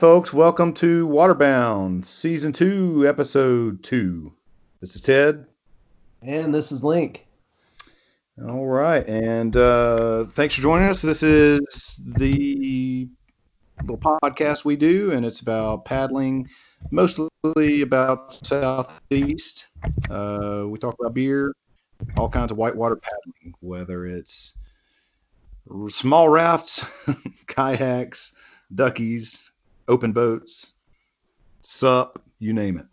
folks, welcome to Waterbound, Season 2, Episode 2. This is Ted. And this is Link. All right, and uh, thanks for joining us. This is the little podcast we do, and it's about paddling, mostly about Southeast. Uh, we talk about beer, all kinds of whitewater paddling, whether it's small rafts, kayaks, duckies, open boats, sup, you name it.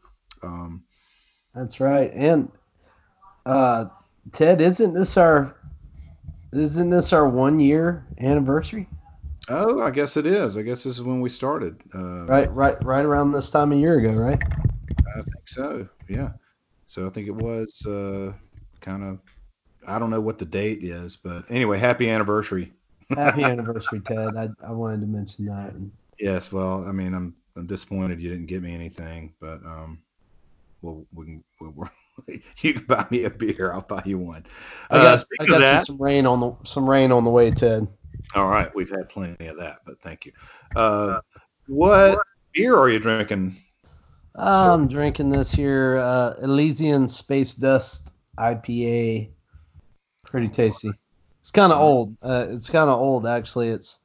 Um, That's right. And uh, Ted, isn't this our isn't this our one year anniversary? oh, I guess it is. I guess this is when we started. Uh, Right, right, right around this time a year ago, right? I think so. Yeah. So I think it was uh, kind of. I don't know what the date is, but anyway, happy anniversary. Happy anniversary, Ted. I, I wanted to mention that. Yes. Well, I mean, I'm I'm disappointed you didn't get me anything, but um, well, we can. We'll, you can buy me a beer. I'll buy you one. I got, Uh, I got that, some rain on the some rain on the way, Ted. all right, we've had plenty of that, but thank you. Uh, what beer are you drinking? I'm drinking this here uh, Elysian Space Dust IPA. Pretty tasty. It's kind of old. Uh, it's kind of old actually. It's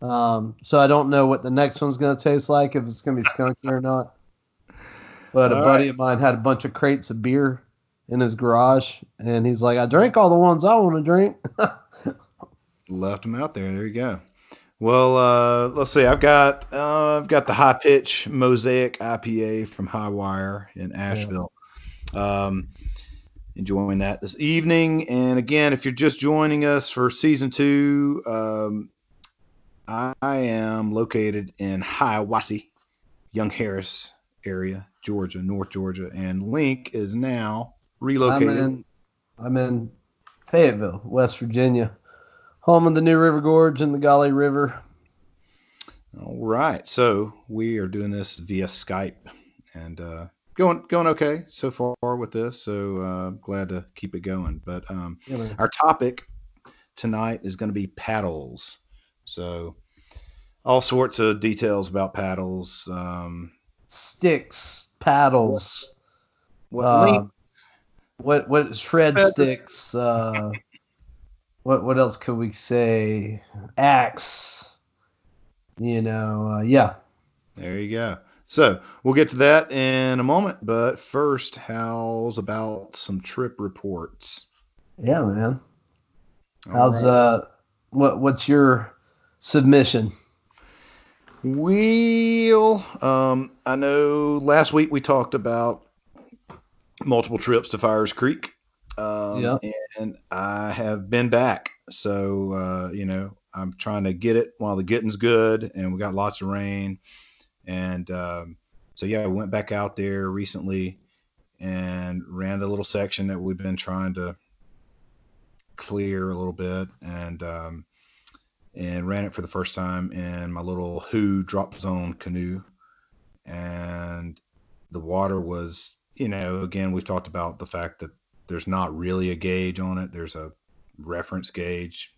um, so I don't know what the next one's gonna taste like if it's gonna be skunky or not. But a buddy right. of mine had a bunch of crates of beer in his garage, and he's like, "I drank all the ones I want to drink." left them out there. There you go. Well, uh, let's see. I've got uh, I've got the Hi-Pitch mosaic IPA from Hi-Wire in Asheville. Um, enjoying that this evening. And again, if you're just joining us for season two, um, I am located in Hiawassee, Young Harris area, Georgia, North Georgia, and Link is now I'm relocated. in, I'm in Fayetteville, West Virginia, home of the New River Gorge and the Gauley River. All right, so we are doing this via Skype, and uh, going going okay so far with this. So uh, glad to keep it going. But um, know, our topic tonight is going to be paddles. So all sorts of details about paddles. Um, sticks, paddles, what uh, what what shred Feather. sticks, uh, what what else could we say? Axe. You know, uh, yeah. There you go. So we'll get to that in a moment. But first, how's about some trip reports? Yeah, man. All How's right. uh what what's your submission? Well, um, I know last week we talked about multiple trips to Fires Creek. Um, Yeah. And I have been back. So, uh, you know, I'm trying to get it while the getting's good, and we got lots of rain. And um, so, yeah, we went back out there recently and ran the little section that we've been trying to clear a little bit. And, um, and ran it for the first time in my little Who drop zone canoe. And the water was, you know, again, we've talked about the fact that there's not really a gauge on it. There's a reference gauge,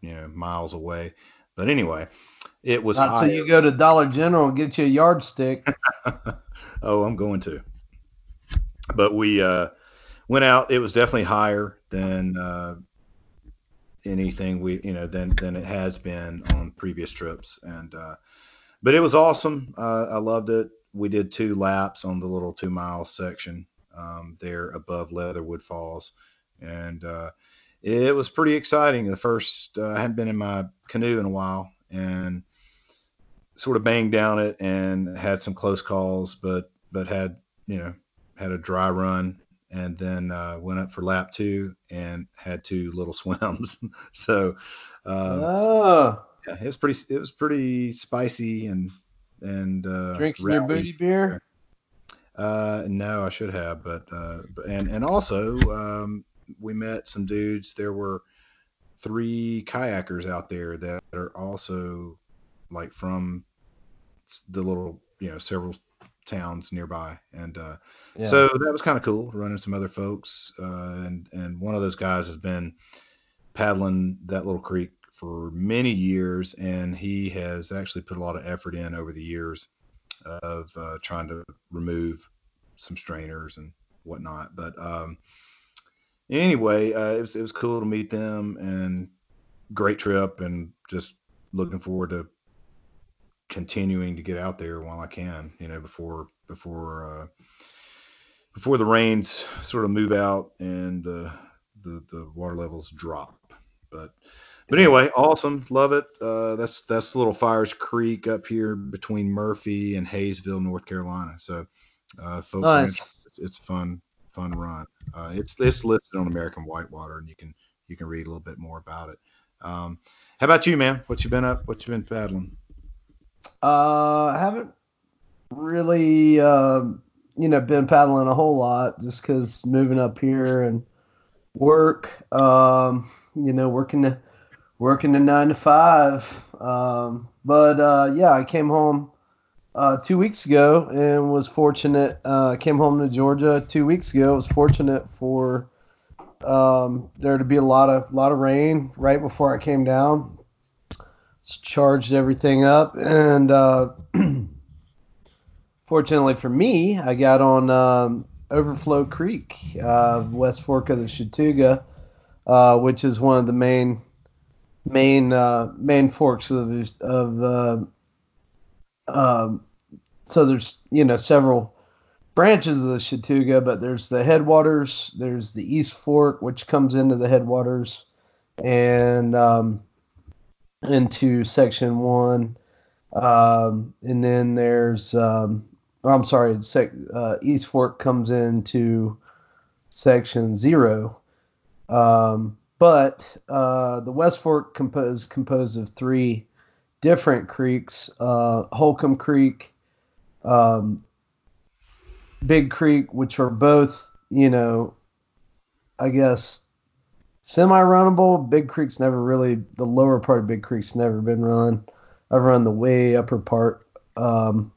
you know, miles away. But anyway, it was Not till you go to Dollar General and get you a yardstick. oh, I'm going to. But we uh, went out. It was definitely higher than uh, anything we, you know, than than it has been on previous trips. And uh, but it was awesome. Uh, I loved it. We did two laps on the little two mile section um, there above Leatherwood Falls, and uh, it was pretty exciting. The first uh, I hadn't been in my canoe in a while, and sort of banged down it and had some close calls, but but had you know had a dry run and then uh, went up for lap two and had two little swims. so um, oh, yeah, it was pretty it was pretty spicy and and uh, drinking your booty beer. Uh, no, I should have, but uh, and and also um, we met some dudes. There were three kayakers out there that are also like from the little you know several towns nearby, and uh, Yeah. so that was kind of cool running some other folks. Uh, and and one of those guys has been paddling that little creek for many years, and he has actually put a lot of effort in over the years of uh, trying to remove some strainers and whatnot. But um, anyway, uh, it was it was cool to meet them and great trip and just looking forward to continuing to get out there while I can. You know, before before uh, before the rains sort of move out and uh, the the water levels drop. But but anyway, awesome, love it. Uh, that's that's little Fires Creek up here between Murphy and Hayesville, North Carolina. So, uh, folks, Nice. it's, it's fun fun run. Uh, it's it's listed on American Whitewater, and you can you can read a little bit more about it. Um, how about you, man? What you been up? What you been paddling? Uh, I haven't really, um, you know, been paddling a whole lot just because moving up here and work. Um, you know, working the working the nine to five. Um, but uh, yeah, I came home uh, two weeks ago and was fortunate. Uh, came home to Georgia two weeks ago. Was fortunate for um, there to be a lot of lot of rain right before I came down. Charged everything up, and uh, fortunately for me, I got on um, Overflow Creek, uh, West Fork of the Chattooga, uh, which is one of the main main uh, main forks of of um, so there's you know several branches of the Chattooga, but there's the headwaters, there's the East Fork, which comes into the headwaters, and um, into Section One, um, and then there's um, oh, I'm sorry, sec, uh, East Fork comes into Section Zero. Um, but uh, the West Fork composed composed of three different creeks: uh, Holcomb Creek, um, Big Creek, which are both, you know, I guess semi-runnable. Big Creek's never really the lower part of Big Creek's never been run. I've run the way upper part. Um,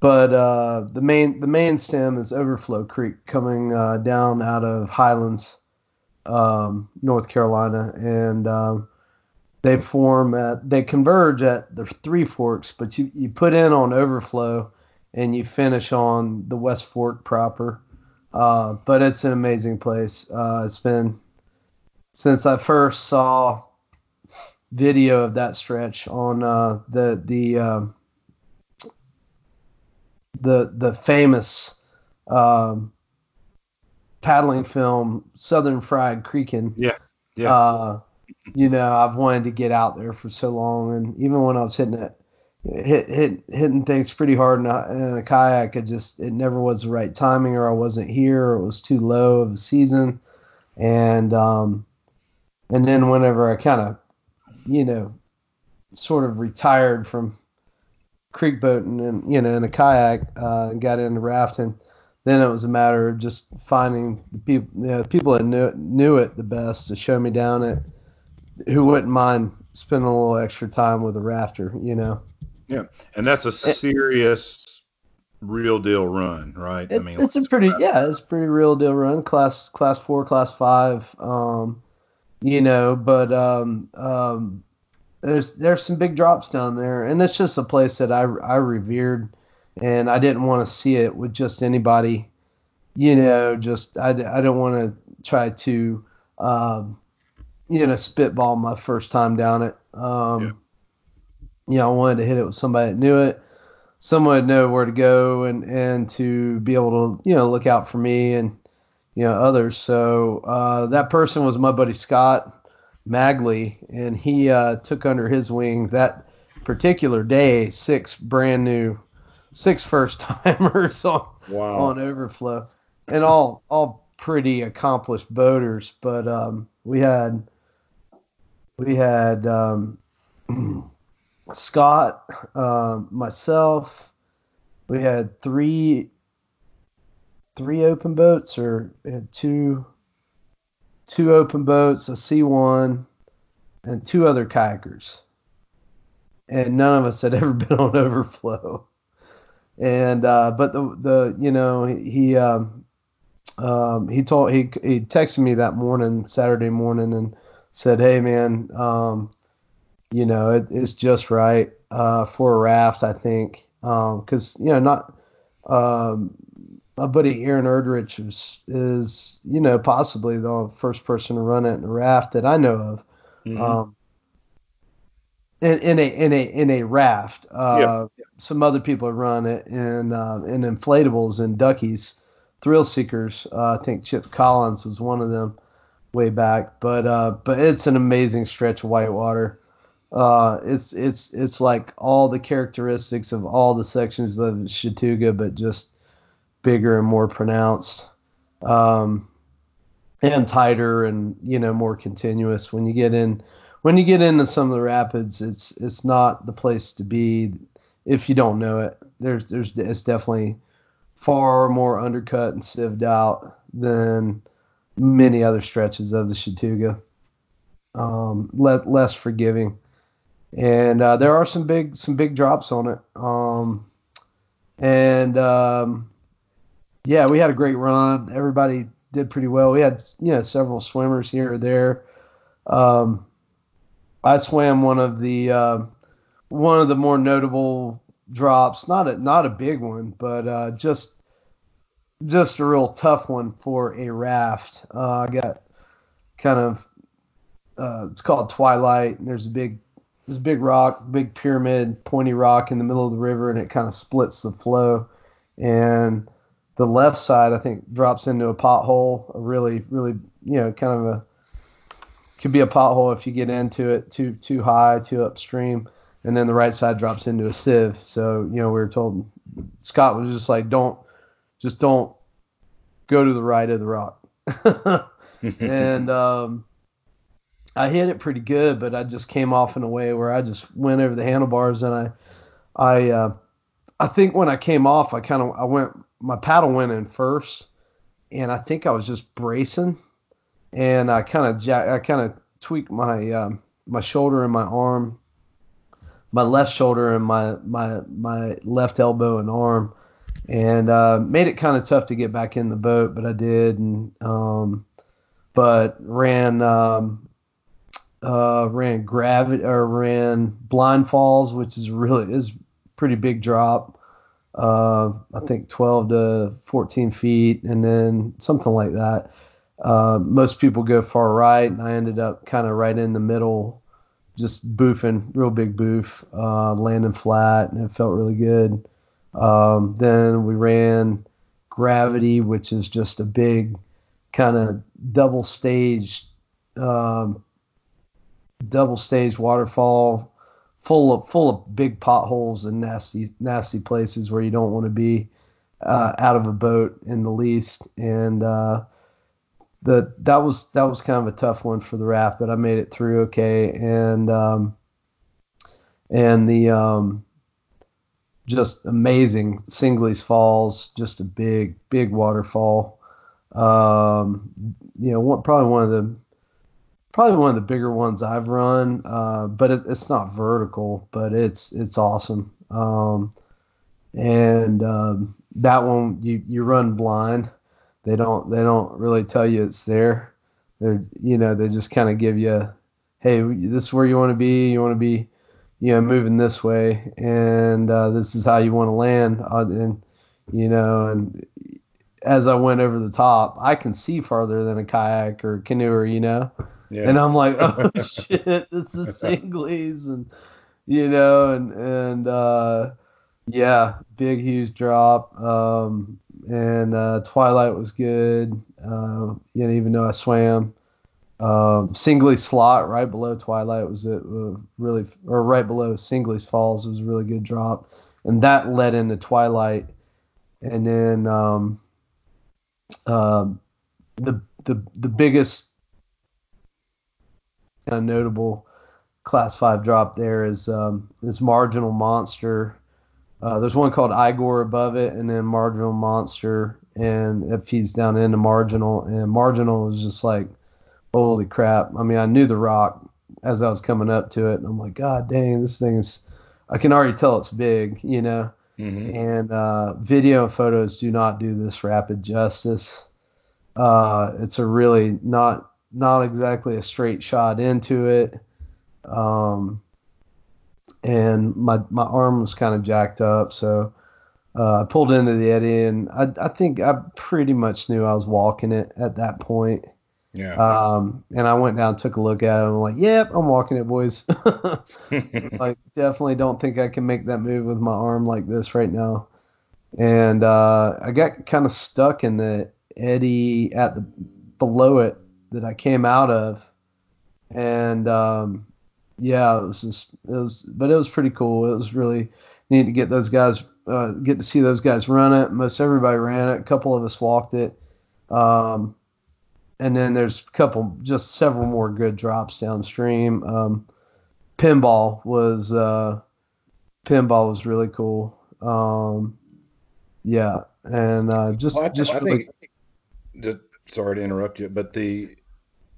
but uh, the main the main stem is Overflow Creek coming uh, down out of Highlands, um, North Carolina, and um, they form at they converge at the three forks. But you you put in on Overflow, and you finish on the West Fork proper. Uh, but it's an amazing place. Uh, it's been since I first saw video of that stretch on uh, the the um, the the famous um, paddling film Southern Fried Creekin'. Yeah, yeah. Uh, you know, I've wanted to get out there for so long, and even when I was hitting it, hit, hit hitting things pretty hard in a, in a kayak, it just it never was the right timing, or I wasn't here, or it was too low of a season, and um, and then whenever I kind of, you know, sort of retired from creek boating and you know in a kayak uh, and got into rafting then it was a matter of just finding the people you know, people that knew knew it the best to show me down it who wouldn't mind spending a little extra time with a rafter you know Yeah, and that's a serious, real deal run, right? I mean, it's a pretty let's- yeah it's a pretty real deal run class class four class five um you know but um um there's there's some big drops down there and it's just a place that i i revered and i didn't want to see it with just anybody you know just i, I don't want to try to um you know spitball my first time down it um Yeah. you know i wanted to hit it with somebody that knew it someone would know where to go and and to be able to you know look out for me and you know others. So uh, that person was my buddy scott magley and he uh, took under his wing that particular day six brand new six first timers on wow. on overflow. And all all pretty accomplished boaters but um, we had we had um, scott um, myself. We had three three open boats or two two open boats a c1 and two other kayakers. And none of us had ever been on overflow. And uh, but the the you know he he, um, um, he told he he texted me that morning Saturday morning and said hey man um, you know, it, it's just right uh, for a raft, I think, because um, you know, not um, my buddy Aaron Erdrich is, is, you know, possibly the first person to run it in a raft that I know of. Mm-hmm. Um, in, in a in a in a raft. Uh, yep. Some other people have run it in uh, in inflatables and duckies, thrill seekers. Uh, I think Chip Collins was one of them way back. But uh, but it's an amazing stretch of whitewater. Uh, it's it's it's like all the characteristics of all the sections of Chattooga, but just bigger and more pronounced, um, and tighter and you know more continuous. When you get in, when you get into some of the rapids, it's it's not the place to be if you don't know it. There's there's it's definitely far more undercut and sieved out than many other stretches of the Chattooga. Um, le- less forgiving, and uh, there are some big some big drops on it. Um, and um, yeah, we had a great run. Everybody did pretty well. We had you know several swimmers here or there. Um, I swam one of the uh, one of the more notable drops. Not a not a big one, but uh, just just a real tough one for a raft. Uh, I got kind of uh, it's called Twilight, and there's a big this big rock, big pyramid, pointy rock in the middle of the river, and it kind of splits the flow. And the left side, I think, drops into a pothole, a really, really, you know, kind of a could be a pothole if you get into it too too high, too upstream. And then the right side drops into a sieve. So you know, we were told Scott was just like, don't, just don't go to the right of the rock. and um, I hit it pretty good, but I just came off in a way where I just went over the handlebars and I, I, uh, I think when I came off, I kind of I went my paddle went in first, and I think I was just bracing, and I kind of I kind of tweaked my um, my shoulder and my arm, my left shoulder and my my my left elbow and arm, and uh, made it kind of tough to get back in the boat, but I did, and um, but ran um, uh, ran gravity or ran blind falls, which is really is pretty big drop. Uh, I think 12 to 14 feet, and then something like that. Uh, most people go far right, and I ended up kind of right in the middle, just boofing, real big boof, uh, landing flat, and it felt really good. Um, then we ran Gravity, which is just a big kind of double stage, um, double staged waterfall full of full of big potholes and nasty nasty places where you don't want to be uh, out of a boat in the least. And uh, the that was that was kind of a tough one for the raft, but I made it through okay. And um, and the um, just amazing Singley's Falls, just a big big waterfall. Um, you know, one, probably one of the probably one of the bigger ones I've run, uh, but it, it's not vertical, but it's it's awesome. Um, and um, that one you you run blind. They don't they don't really tell you it's there. They're you know they just kind of give you, hey, this is where you want to be. You want to be, you know, moving this way, and uh, this is how you want to land. Uh, and you know, and as I went over the top, I can see farther than a kayak or canoe, or you know. Yeah. And I'm like, oh shit, this is Singley's, and you know, and and uh, yeah, big huge drop. Um, and uh, Twilight was good. Uh, you know, even though I swam, um, Singley slot right below Twilight was a, a really, or right below Singley's Falls was a really good drop, and that led into Twilight, and then um, uh, the the the biggest kind of notable class five drop there is um, this marginal monster. Uh, there's one called Igor above it, and then marginal monster, and it feeds down into marginal. And marginal is just like, holy crap! I mean, I knew the rock as I was coming up to it, and I'm like, God dang, this thing is. I can already tell it's big, you know. Mm-hmm. And uh, video and photos do not do this rapid justice. Uh, it's a really not not exactly a straight shot into it. Um, and my my arm was kind of jacked up, so uh, I pulled into the eddy, and I I think I pretty much knew I was walking it at that point. Yeah. Um, and I went down, took a look at it, and I'm like, "Yep, I'm walking it, boys." like, definitely don't think I can make that move with my arm like this right now. And uh, I got kind of stuck in the eddy at the below it that I came out of, and um, yeah, it was just it was, but it was pretty cool. It was really neat to get those guys, uh, get to see those guys run it. Most everybody ran it. A couple of us walked it. Um, and then there's a couple, just several more good drops downstream. Um, pinball was uh, pinball was really cool. Um, yeah, and uh, just Well, I, just I really, think, just, sorry to interrupt you, but the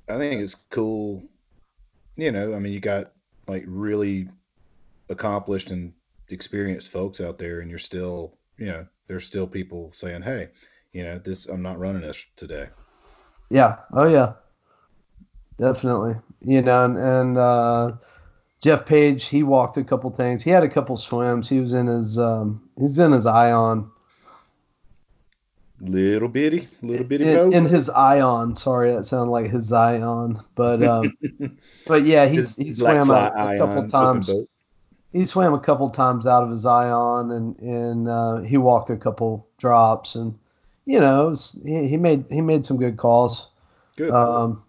I think it's cool. You know, I mean, you got like really accomplished and experienced folks out there, and you're still, you know, there's still people saying, "Hey, you know, this I'm not running this today." yeah, oh yeah, definitely. You know, and, and uh, Jeff Page, he walked a couple things. He had a couple swims. He was in his um, he's in his ion. Little bitty, little bitty in, boat. in his ion. Sorry, that sounded like his Zion, but um, but yeah, he's he swam a, a couple times. He swam a couple times out of his ion, and and uh, he walked a couple drops, and you know, was, he, he made he made some good calls. Good. Um,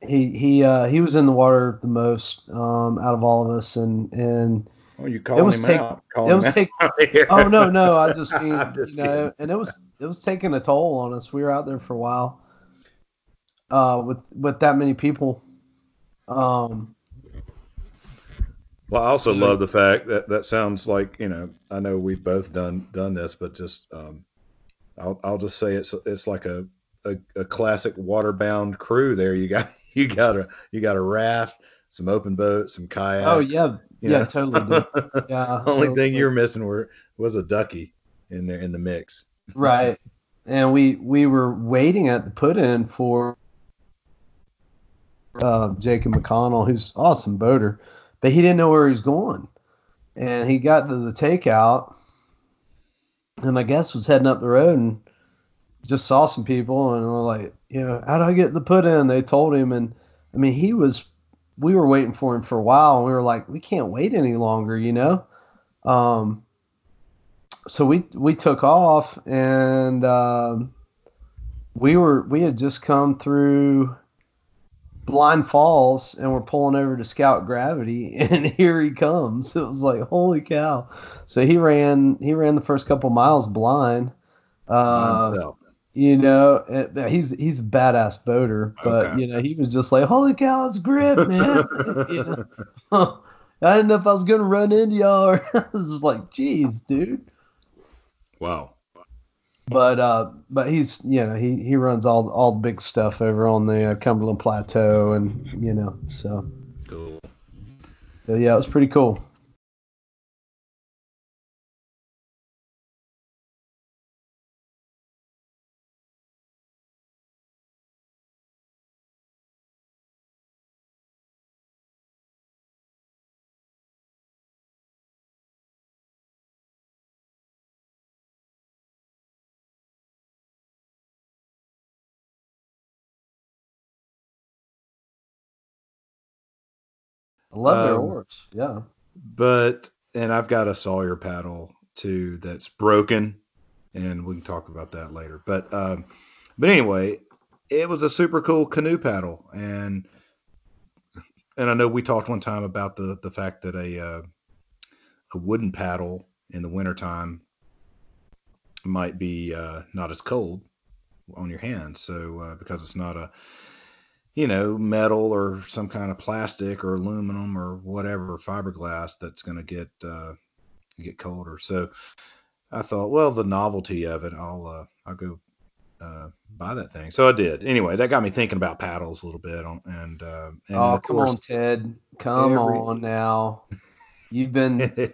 he he uh, he was in the water the most um, out of all of us, and and oh, you calling was him take- out? Calling it was take- oh no no I just mean just you know and it was it was taking a toll on us. We were out there for a while, uh, with with that many people. Um, Well, I also So- love the fact that that sounds like you know. I know we've both done done this, but just um, I'll I'll just say it's it's like a, a a classic waterbound crew. There, you got you got a you got a raft, some open boats, some kayaks. oh yeah yeah know? totally yeah Only thing you were missing were was a ducky in there in the mix. right and we we were waiting at the put in for uh, Jacob McConnell, who's awesome boater, but he didn't know where he was going, and he got to the takeout, and I guess was heading up the road and just saw some people and were like, you know, how do I get the put in? They told him, and I mean, he was. We were waiting for him for a while, and we were like, we can't wait any longer, you know. Um, so we we took off and um, we were we had just come through blind falls and we're pulling over to scout gravity and here he comes it was like holy cow so he ran he ran the first couple miles blind uh. You know and he's he's a badass boater but Okay. you know he was just like holy cow it's grip man you know? i didn't know if i was gonna run into y'all or i was just like geez dude wow. but uh, but he's you know he he runs all all the big stuff over on the uh, Cumberland Plateau and you know so, Cool. so yeah it was pretty cool. I love their Um, oars. Yeah. But and I've got a Sawyer paddle too that's broken, and we can talk about that later. But um, but anyway, it was a super cool canoe paddle, and and I know we talked one time about the the fact that a uh, a wooden paddle in the wintertime might be uh, not as cold on your hands. So uh, because it's not a you know metal or some kind of plastic or aluminum or whatever fiberglass that's going to get uh, get colder. So I thought, well, the novelty of it, I'll uh, I'll go uh, buy that thing. So I did. Anyway, that got me thinking about paddles a little bit. On, and uh, and oh come on, Ted. Come every- on now. You've been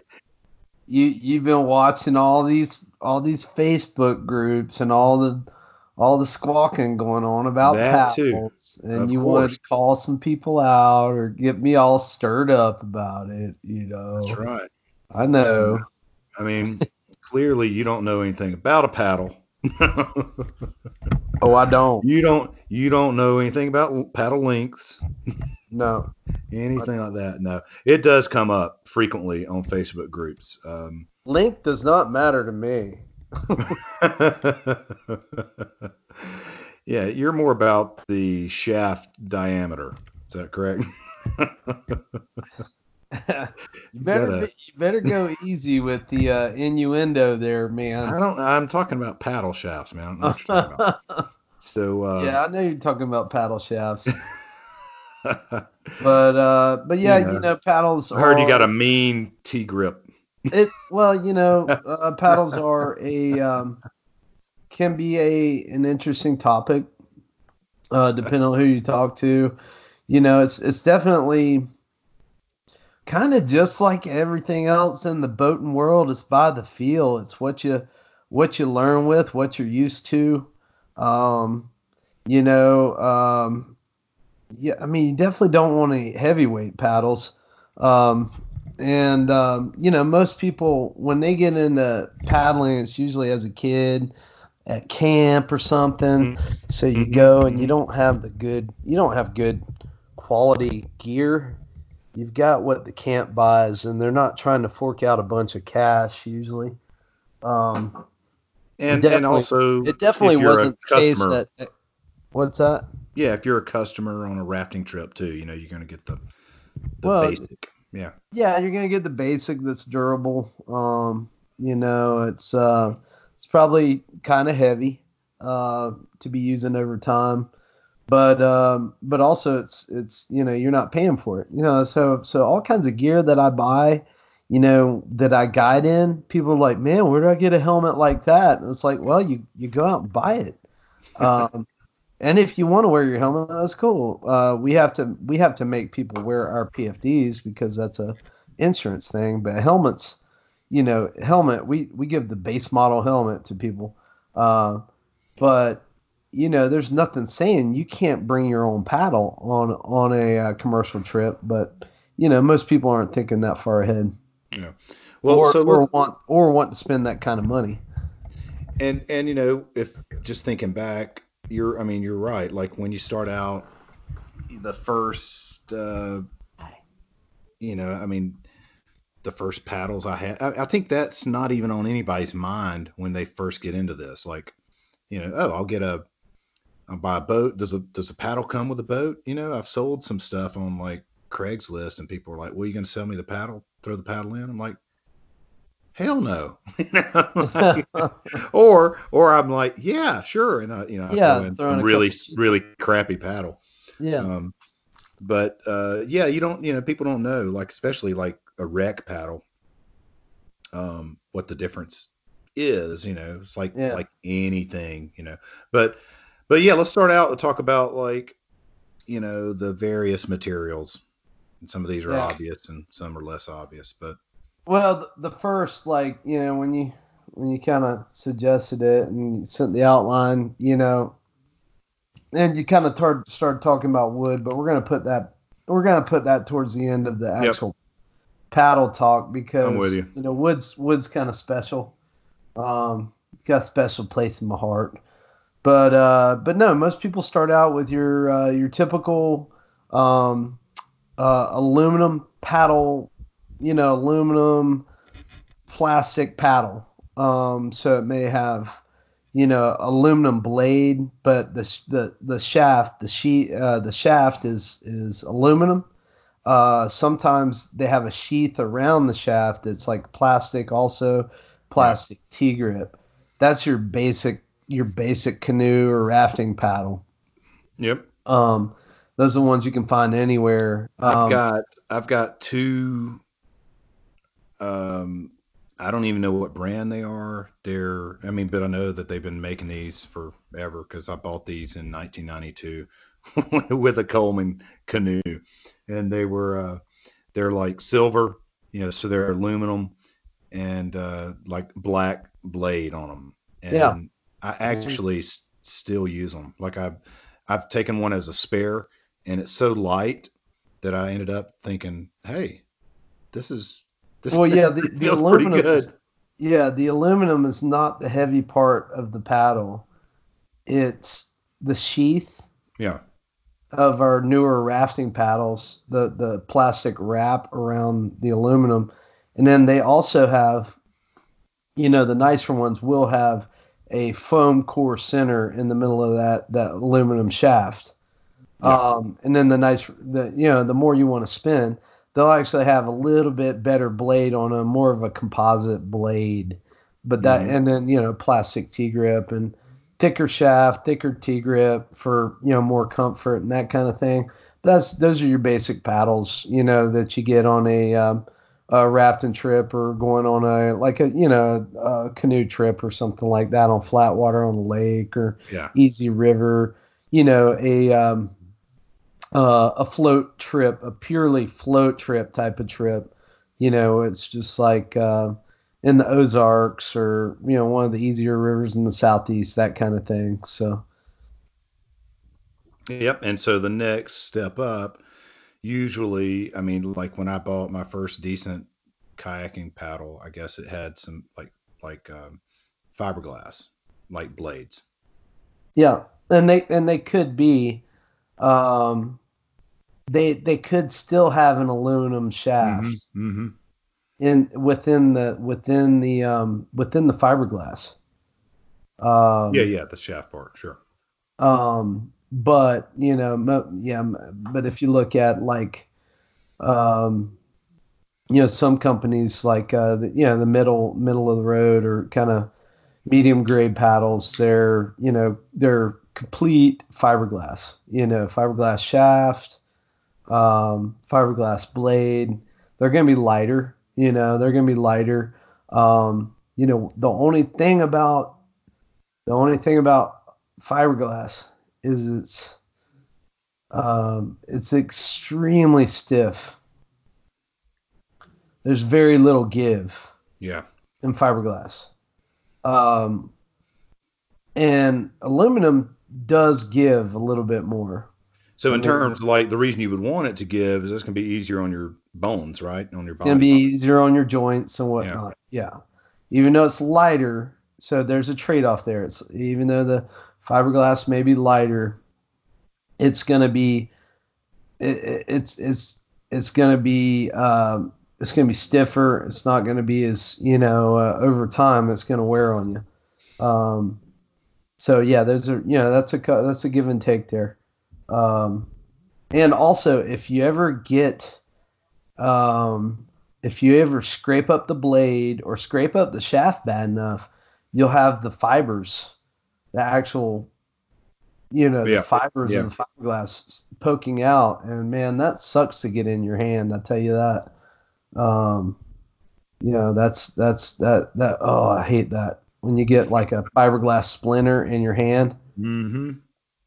you you've been watching all these all these Facebook groups and all the all the squawking going on about That too, paddles, and of you wanted course. to call some people out or get me all stirred up about it. You know, That's right. I know. I mean, clearly you don't know anything about a paddle. Oh, I don't. you don't you don't know anything about paddle lengths, No. anything like that. No, it does come up frequently on Facebook groups. Um, Length does not matter to me. yeah, you're more about the shaft diameter. Is that correct? you better you better go easy with the uh, innuendo there, man. I don't. I'm talking about paddle shafts, man. I don't know what you're talking about. So uh, yeah, I know you're talking about paddle shafts, but uh, but yeah, Yeah. you know, paddles. I heard you got a mean T grip. It. Well, you know, uh, paddles are a um, can be a an interesting topic, uh, depending on who you talk to. You know, it's it's definitely kind of just like everything else in the boating world. It's by the feel. It's what you what you learn with, what you're used to. Um, you know, um, yeah, I mean, you definitely don't want any heavyweight paddles. Um, and um, you know, most people when they get into paddling, it's usually as a kid at camp or something. So you Mhm. go and you don't have the good, you don't have good quality gear. You've got what the camp buys, and they're not trying to fork out a bunch of cash usually. Um, And and also, it definitely if you're a wasn't the case that. What's that? yeah, if you're a customer on a rafting trip too, you know you're going to get the the Well, basic. Yeah, yeah, you're gonna get the basic that's durable. Um, you know, it's uh, it's probably kind of heavy uh, to be using over time, but um, but also it's it's you know you're not paying for it. You know, so so all kinds of gear that I buy, you know, that I guide in, people are like, man, where do I get a helmet like that? And it's like, well, you you go out and buy it. Um, and if you want to wear your helmet, that's cool. Uh, we have to we have to make people wear our PFDs because that's a insurance thing. But helmets, you know, helmet we we give the base model helmet to people. Uh, but you know, there's nothing saying you can't bring your own paddle on on a uh, commercial trip. But you know, most people aren't thinking that far ahead, Yeah. well, or, so or want or want to spend that kind of money. and and you know if just thinking back, you're I mean you're right. Like when you start out, the first, uh, you know, I mean. The first paddles I had, I, I think that's not even on anybody's mind when they first get into this. Like, you know, oh, I'll get a, I'll buy a boat. Does a does a paddle come with a boat? You know, I've sold some stuff on like Craigslist, and people are like, "Well, you gonna sell me the paddle? Throw the paddle in?" I'm like, "Hell no!" You know, or or I'm like, "Yeah, sure," and I, you know, Yeah, throw in throw in a really really crappy paddle. yeah, Um, but uh, yeah, you don't, you know, people don't know, like especially like a wreck paddle, um, what the difference is. You know, it's like Yeah. like anything, you know. But but yeah, let's start out and talk about like, you know, the various materials. And some of these are Yeah. obvious and some are less obvious, but Well, the first, like you know, when you when you kind of suggested it and sent the outline, you know, and you kind of tar- started talking about wood, but we're gonna put that we're gonna put that towards the end of the Yep. actual paddle talk because with you. know wood's wood's kind of special. Um, got a special place in my heart. But uh, but no, most people start out with your uh, your typical um, uh, aluminum paddle, you know, aluminum plastic paddle. Um, so it may have, you know, aluminum blade, but the the the shaft, the sheet, uh, the shaft is is aluminum. Uh, sometimes they have a sheath around the shaft that's like plastic, also plastic T grip. That's your basic your basic canoe or rafting paddle. yep. Um, those are the ones you can find anywhere. I've Um, got I've got two. Um, I don't even know what brand they are. They're I mean, but I know that they've been making these forever because I bought these in 1992 with a Coleman canoe, and they were uh, they're like silver, you know, so they're aluminum and uh, like black blade on them. And Yeah. I actually s- still use them. Like I've I've taken one as a spare, and it's so light that I ended up thinking, hey, this is this. Well, yeah, the, the aluminum. good. Is, yeah, the aluminum is not the heavy part of the paddle. It's the sheath Yeah, of our newer rafting paddles, the the plastic wrap around the aluminum, and then they also have, you know, the nicer ones will have a foam core center in the middle of that that aluminum shaft. Yeah. Um, and then the nice, the you know, the more you want to spin, they'll actually have a little bit better blade on them, more of a composite blade. But that, Mhm. and then you know, plastic T grip and thicker shaft, thicker T grip for you know more comfort and that kind of thing. That's those are your basic paddles, you know, that you get on a, um, a rafting trip or going on a like a you know a canoe trip or something like that on flat water on the lake or yeah, easy river. You know, a um, uh, a float trip, a purely float trip type of trip. You know, it's just like uh, in the Ozarks or you know one of the easier rivers in the southeast, that kind of thing. So yep. And so the next step up, usually, I mean, like when I bought my first decent kayaking paddle, I guess it had some like like um, fiberglass, like blades. yeah, and they and they could be, um, they they could still have an aluminum shaft. Mm-hmm. in within the within the um within the fiberglass. Um, Yeah, yeah, the shaft part, sure. Um, but you know, mo- yeah, m- but if you look at like, um, you know, some companies like uh, the, you know, the middle middle of the road or kind of medium grade paddles, they're you know they're complete fiberglass. You know, fiberglass shaft, um, fiberglass blade. They're gonna be lighter. You know, they're gonna be lighter. Um, you know, the only thing about the only thing about fiberglass is it's um, it's extremely stiff. There's very little give Yeah, in fiberglass, um, and aluminum does give a little bit more. So in terms of like the reason you would want it to give is it's going to be easier on your bones, right? On your body. gonna be easier on your joints and whatnot. Yeah. Even though it's lighter, so there's a trade-off there. It's even though the fiberglass may be lighter, it's gonna be it- it's it's it's gonna be um, it's gonna be stiffer. It's not gonna be as you know uh, over time. It's gonna wear on you. Um, so yeah, those are you know that's a that's a give and take there. Um, and also if you ever get um, if you ever scrape up the blade or scrape up the shaft bad enough, you'll have the fibers, the actual, you know, Yeah. the fibers Yeah. of the fiberglass poking out, and man, that sucks to get in your hand. I tell you that. Um, you know, that's that's that that. Oh, I hate that when you get like a fiberglass splinter in your hand Mm-hmm.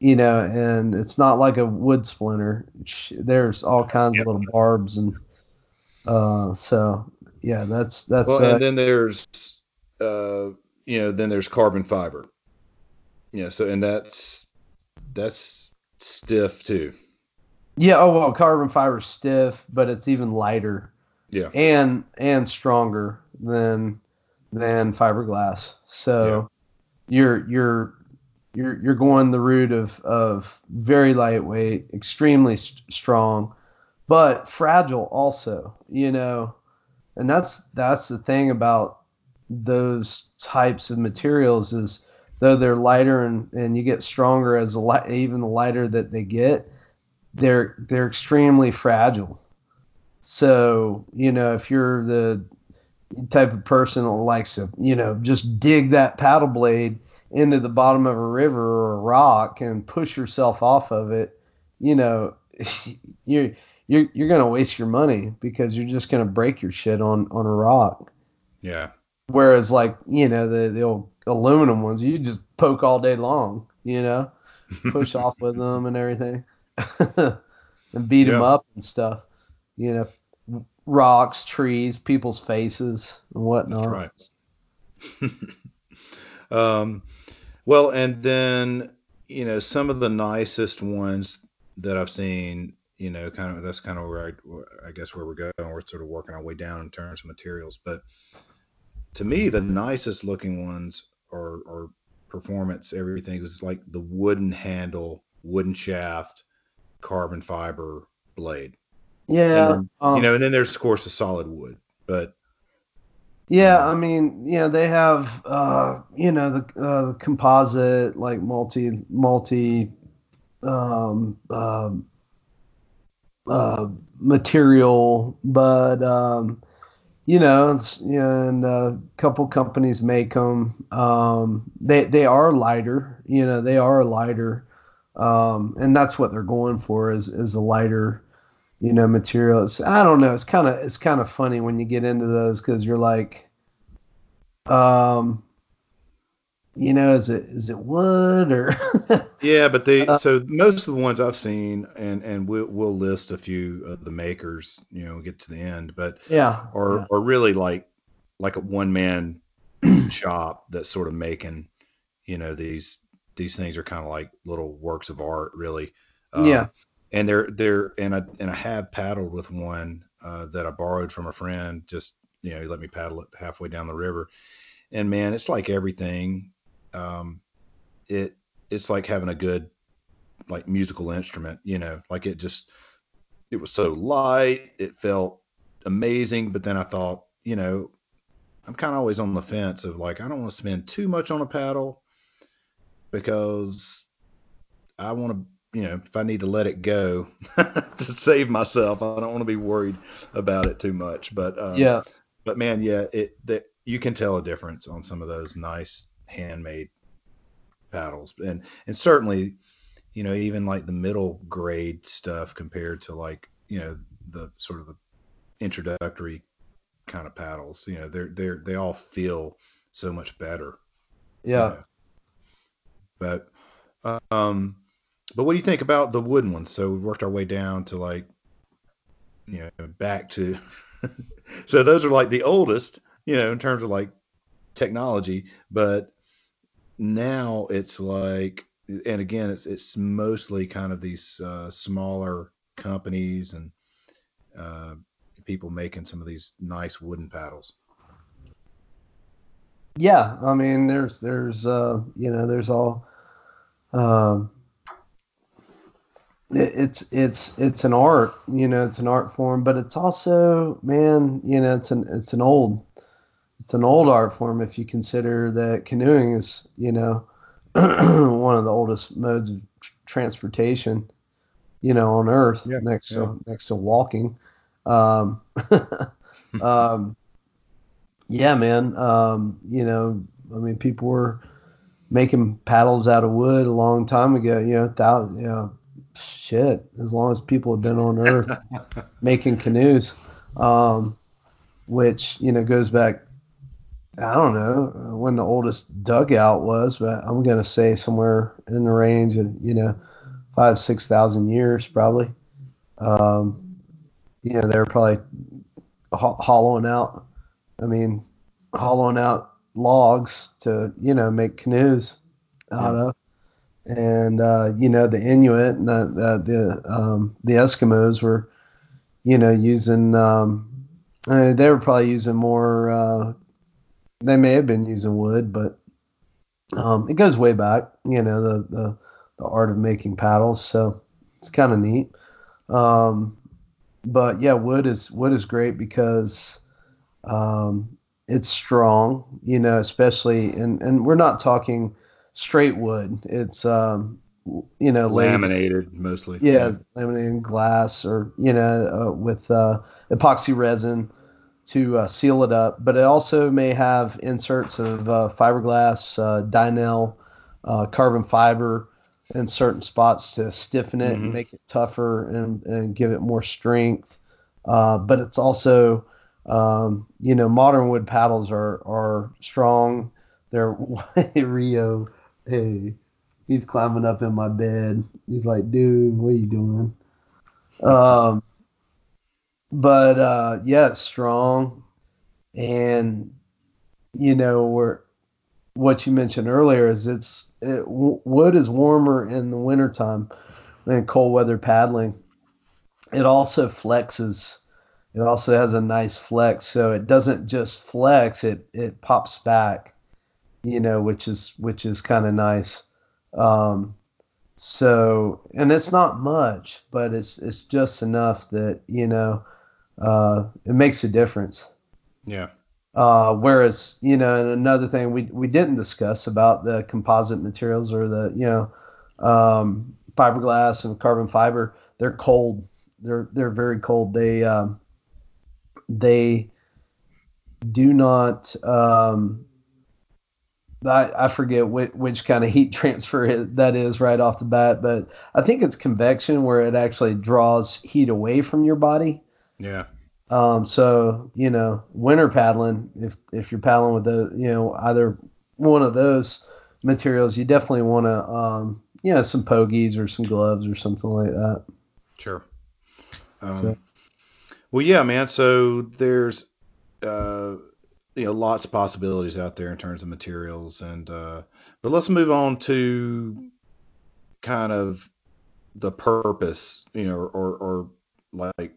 you know, and it's not like a wood splinter. There's all kinds Yep. of little barbs, and uh, so yeah, that's that's Well, uh, and then there's, uh, you know, then there's carbon fiber. Yeah. So and that's that's stiff too. yeah. Oh well, carbon fiber's stiff, but it's even lighter Yeah. and and stronger than than fiberglass. So you're you're you're you're going the route of of very lightweight, extremely st- strong, but fragile also. You know, and that's that's the thing about those types of materials is though they're lighter and, and you get stronger as the light even the lighter that they get they're they're extremely fragile so you know if you're the type of person that likes to you know just dig that paddle blade into the bottom of a river or a rock and push yourself off of it you know you're you're, you're going to waste your money because you're just going to break your shit on on a rock. Yeah. Whereas like, you know, the, the old aluminum ones, you just poke all day long, you know, push off with them and everything and beat them up and stuff, you know, rocks, trees, people's faces and whatnot. right. um, Well, and then you know some of the nicest ones that I've seen. You know, kind of that's kind of where I, I guess where we're going. We're sort of working our way down in terms of materials, but to me, the nicest looking ones are, are performance. Everything was like the wooden handle, wooden shaft, carbon fiber blade. Yeah, um, you know, and then there's of course the solid wood, but yeah, I mean, yeah, they have uh, you know the, uh, the composite like multi multi um, uh, uh, material, but um, you know, and a couple companies make them. Um, they they are lighter, you know, they are lighter, um, and that's what they're going for is is a lighter, you know, material. It's, I don't know. It's kind of it's kind of funny when you get into those because you're like, um, you know, is it is it wood or? yeah, but they uh, so most of the ones I've seen, and and we'll, we'll list a few of the makers, you know, get to the end, but yeah, are yeah. are really like like a one man shop that's sort of making, you know, these these things are kind of like little works of art, really. Um, yeah, and they're they're and I and I have paddled with one uh, that I borrowed from a friend. Just you know, he let me paddle it halfway down the river, and man, it's like everything um, it it's like having a good like musical instrument, you know, like it just it was so light, it felt amazing, but then I thought, you know, I'm kind of always on the fence of like I don't want to spend too much on a paddle because I want to, you know, if I need to let it go to save myself, I don't want to be worried about it too much. But um, yeah, but man, yeah, it that you can tell a difference on some of those nice handmade paddles and and certainly you know even like the middle grade stuff compared to like you know the sort of the introductory kind of paddles you know they're they're they all feel so much better yeah you know? but um but what do you think about the wooden ones? So we worked our way down to like you know back to so those are like the oldest you know in terms of like technology. But now it's like and again it's it's mostly kind of these uh, smaller companies and uh, people making some of these nice wooden paddles. Yeah i mean there's there's uh you know there's all um it's it's it's an art you know it's an art form but it's also man you know it's an it's an old it's an old art form if you consider that canoeing is, you know, one of the oldest modes of transportation, you know, on Earth yeah, next yeah. to next to walking. Um, um, yeah, man. Um, you know, I mean, people were making paddles out of wood a long time ago. You know, thousand, you know, shit. As long as people have been on Earth making canoes, um, which you know goes back I don't know when the oldest dugout was, but I'm gonna say somewhere in the range of you know five six thousand years probably. Um, you know they're probably ho- hollowing out. I mean, hollowing out logs to you know make canoes out of, and uh, you know the Inuit and the the the, um, the Eskimos were you know using. Um, I mean, they were probably using more uh, they may have been using wood, but um, it goes way back. You know the the, the art of making paddles, so it's kind of neat. Um, but yeah, wood is wood is great because um, it's strong. You know, especially and and we're not talking straight wood. It's um, you know laminated mostly. Yeah, yeah, laminated glass or you know uh, with uh, epoxy resin to uh, seal it up, but it also may have inserts of uh, fiberglass, uh, Dynel, uh, carbon fiber in certain spots to stiffen it mm-hmm. and make it tougher and, and give it more strength. Uh, but it's also, um, you know, modern wood paddles are, are strong. They're Rio. Hey, he's climbing up in my bed. He's like, dude, what are you doing? Um, but uh, yeah, strong, and you know we're what you mentioned earlier is it's it, wood is warmer in the wintertime than cold weather paddling. It also flexes. It also has a nice flex, so it doesn't just flex; it it pops back, you know, which is which is kind of nice. Um, so, and it's not much, but it's it's just enough that you know uh, it makes a difference. Yeah. Uh, whereas, you know, and another thing we we didn't discuss about the composite materials or the you know um, fiberglass and carbon fiber, they're cold. They're they're very cold. They um, they do not. Um, I, I forget which, which kind of heat transfer that is right off the bat, but I think it's convection where it actually draws heat away from your body. Yeah. Um, so you know, winter paddling, if if you're paddling with the you know either one of those materials, you definitely want to um, you know some pogies or some gloves or something like that. Sure. Um, so. Well, yeah, man. So there's uh, you know lots of possibilities out there in terms of materials, and uh, but let's move on to kind of the purpose, you know, or or like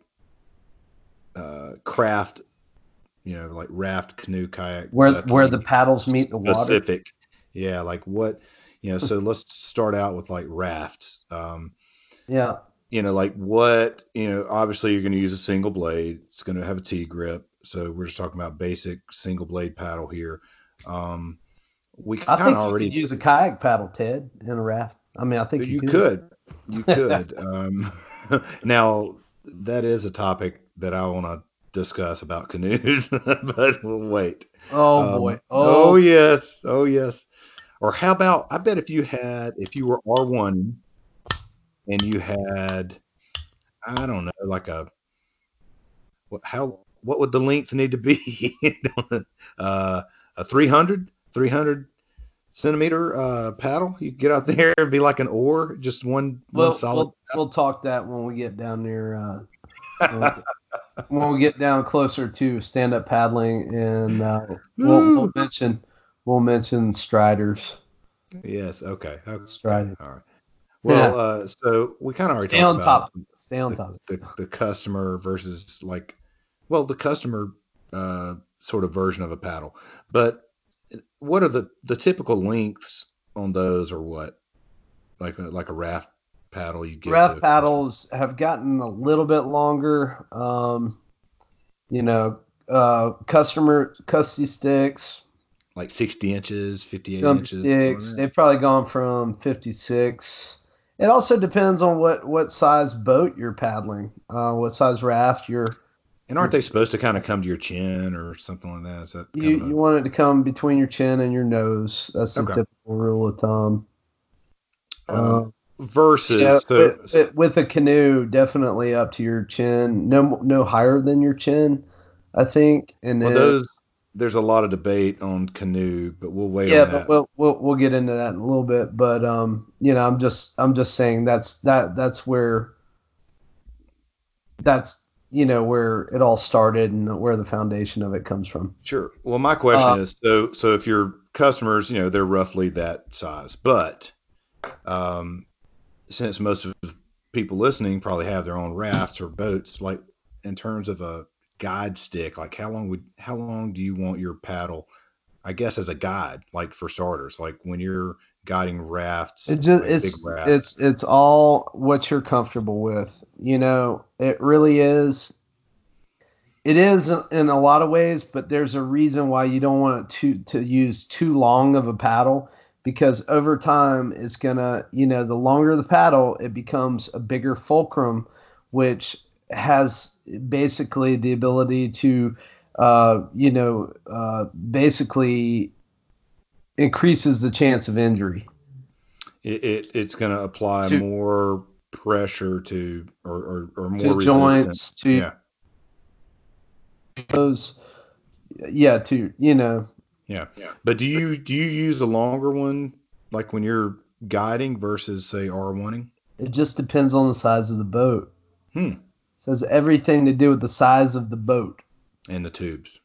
uh, craft, you know, like raft, canoe, kayak. Where uh, where the paddles meet the water. Specific. Yeah, like what, you know. so let's start out with like rafts. Um, yeah. You know, like what, you know, obviously you're going to use a single blade. It's going to have a T grip. So we're just talking about basic single blade paddle here. Um, we I think already use a kayak paddle, Ted, in a raft. I mean, I think you, you could. You could. um, now that is a topic that I want to discuss about canoes, but we'll wait. Oh um, boy. Oh. oh yes. Oh yes. Or how about I bet if you had if you were R one and you had I don't know like a how what would the length need to be? uh, a 300 300 centimeter uh, paddle. You get out there and be like an oar, just one, well, one solid. We'll, we'll, talk that when we get down near uh, when we get down closer to stand up paddling, and uh, we'll, we'll, mention we'll mention striders. Yes. Okay. okay. Strider. All right. Well, yeah. uh, so we kind of already stay on top. Stay on the, top. The, the customer versus like, well, the customer uh, sort of version of a paddle. But what are the the typical lengths on those, or what? Like a, like a raft paddle you get. Raft paddles have gotten a little bit longer. Um, you know, uh, customer custy sticks. Like 60 inches, 58 inches. Sticks. They've probably gone from 56. It also depends on what, what size boat you're paddling, uh, what size raft you're. And aren't they supposed to kind of come to your chin or something like that? Is that you, a... you want it to come between your chin and your nose. That's the okay. typical rule of thumb. Um, versus yeah, the, with, with, a canoe definitely up to your chin no no higher than your chin i think and well, those there's a lot of debate on canoe but we'll wait yeah but we'll, we'll we'll get into that in a little bit but um you know i'm just i'm just saying that's that that's where that's you know where it all started and where the foundation of it comes from sure well my question uh, is so so if your customers you know they're roughly that size but um since most of people listening probably have their own rafts or boats, like in terms of a guide stick, like how long would how long do you want your paddle? I guess as a guide, like for starters, like when you're guiding rafts. It just it's rafts. it's it's all what you're comfortable with. You know, it really is. It is in a lot of ways, but there's a reason why you don't want to to use too long of a paddle because over time it's gonna you know the longer the paddle it becomes a bigger fulcrum which has basically the ability to uh, you know uh, basically increases the chance of injury it, it it's going to apply to, more pressure to or, or, or more to joints to yeah. those yeah to you know yeah. yeah. But do you do you use a longer one like when you're guiding versus say R oneing? It just depends on the size of the boat. Hmm. It has everything to do with the size of the boat. And the tubes,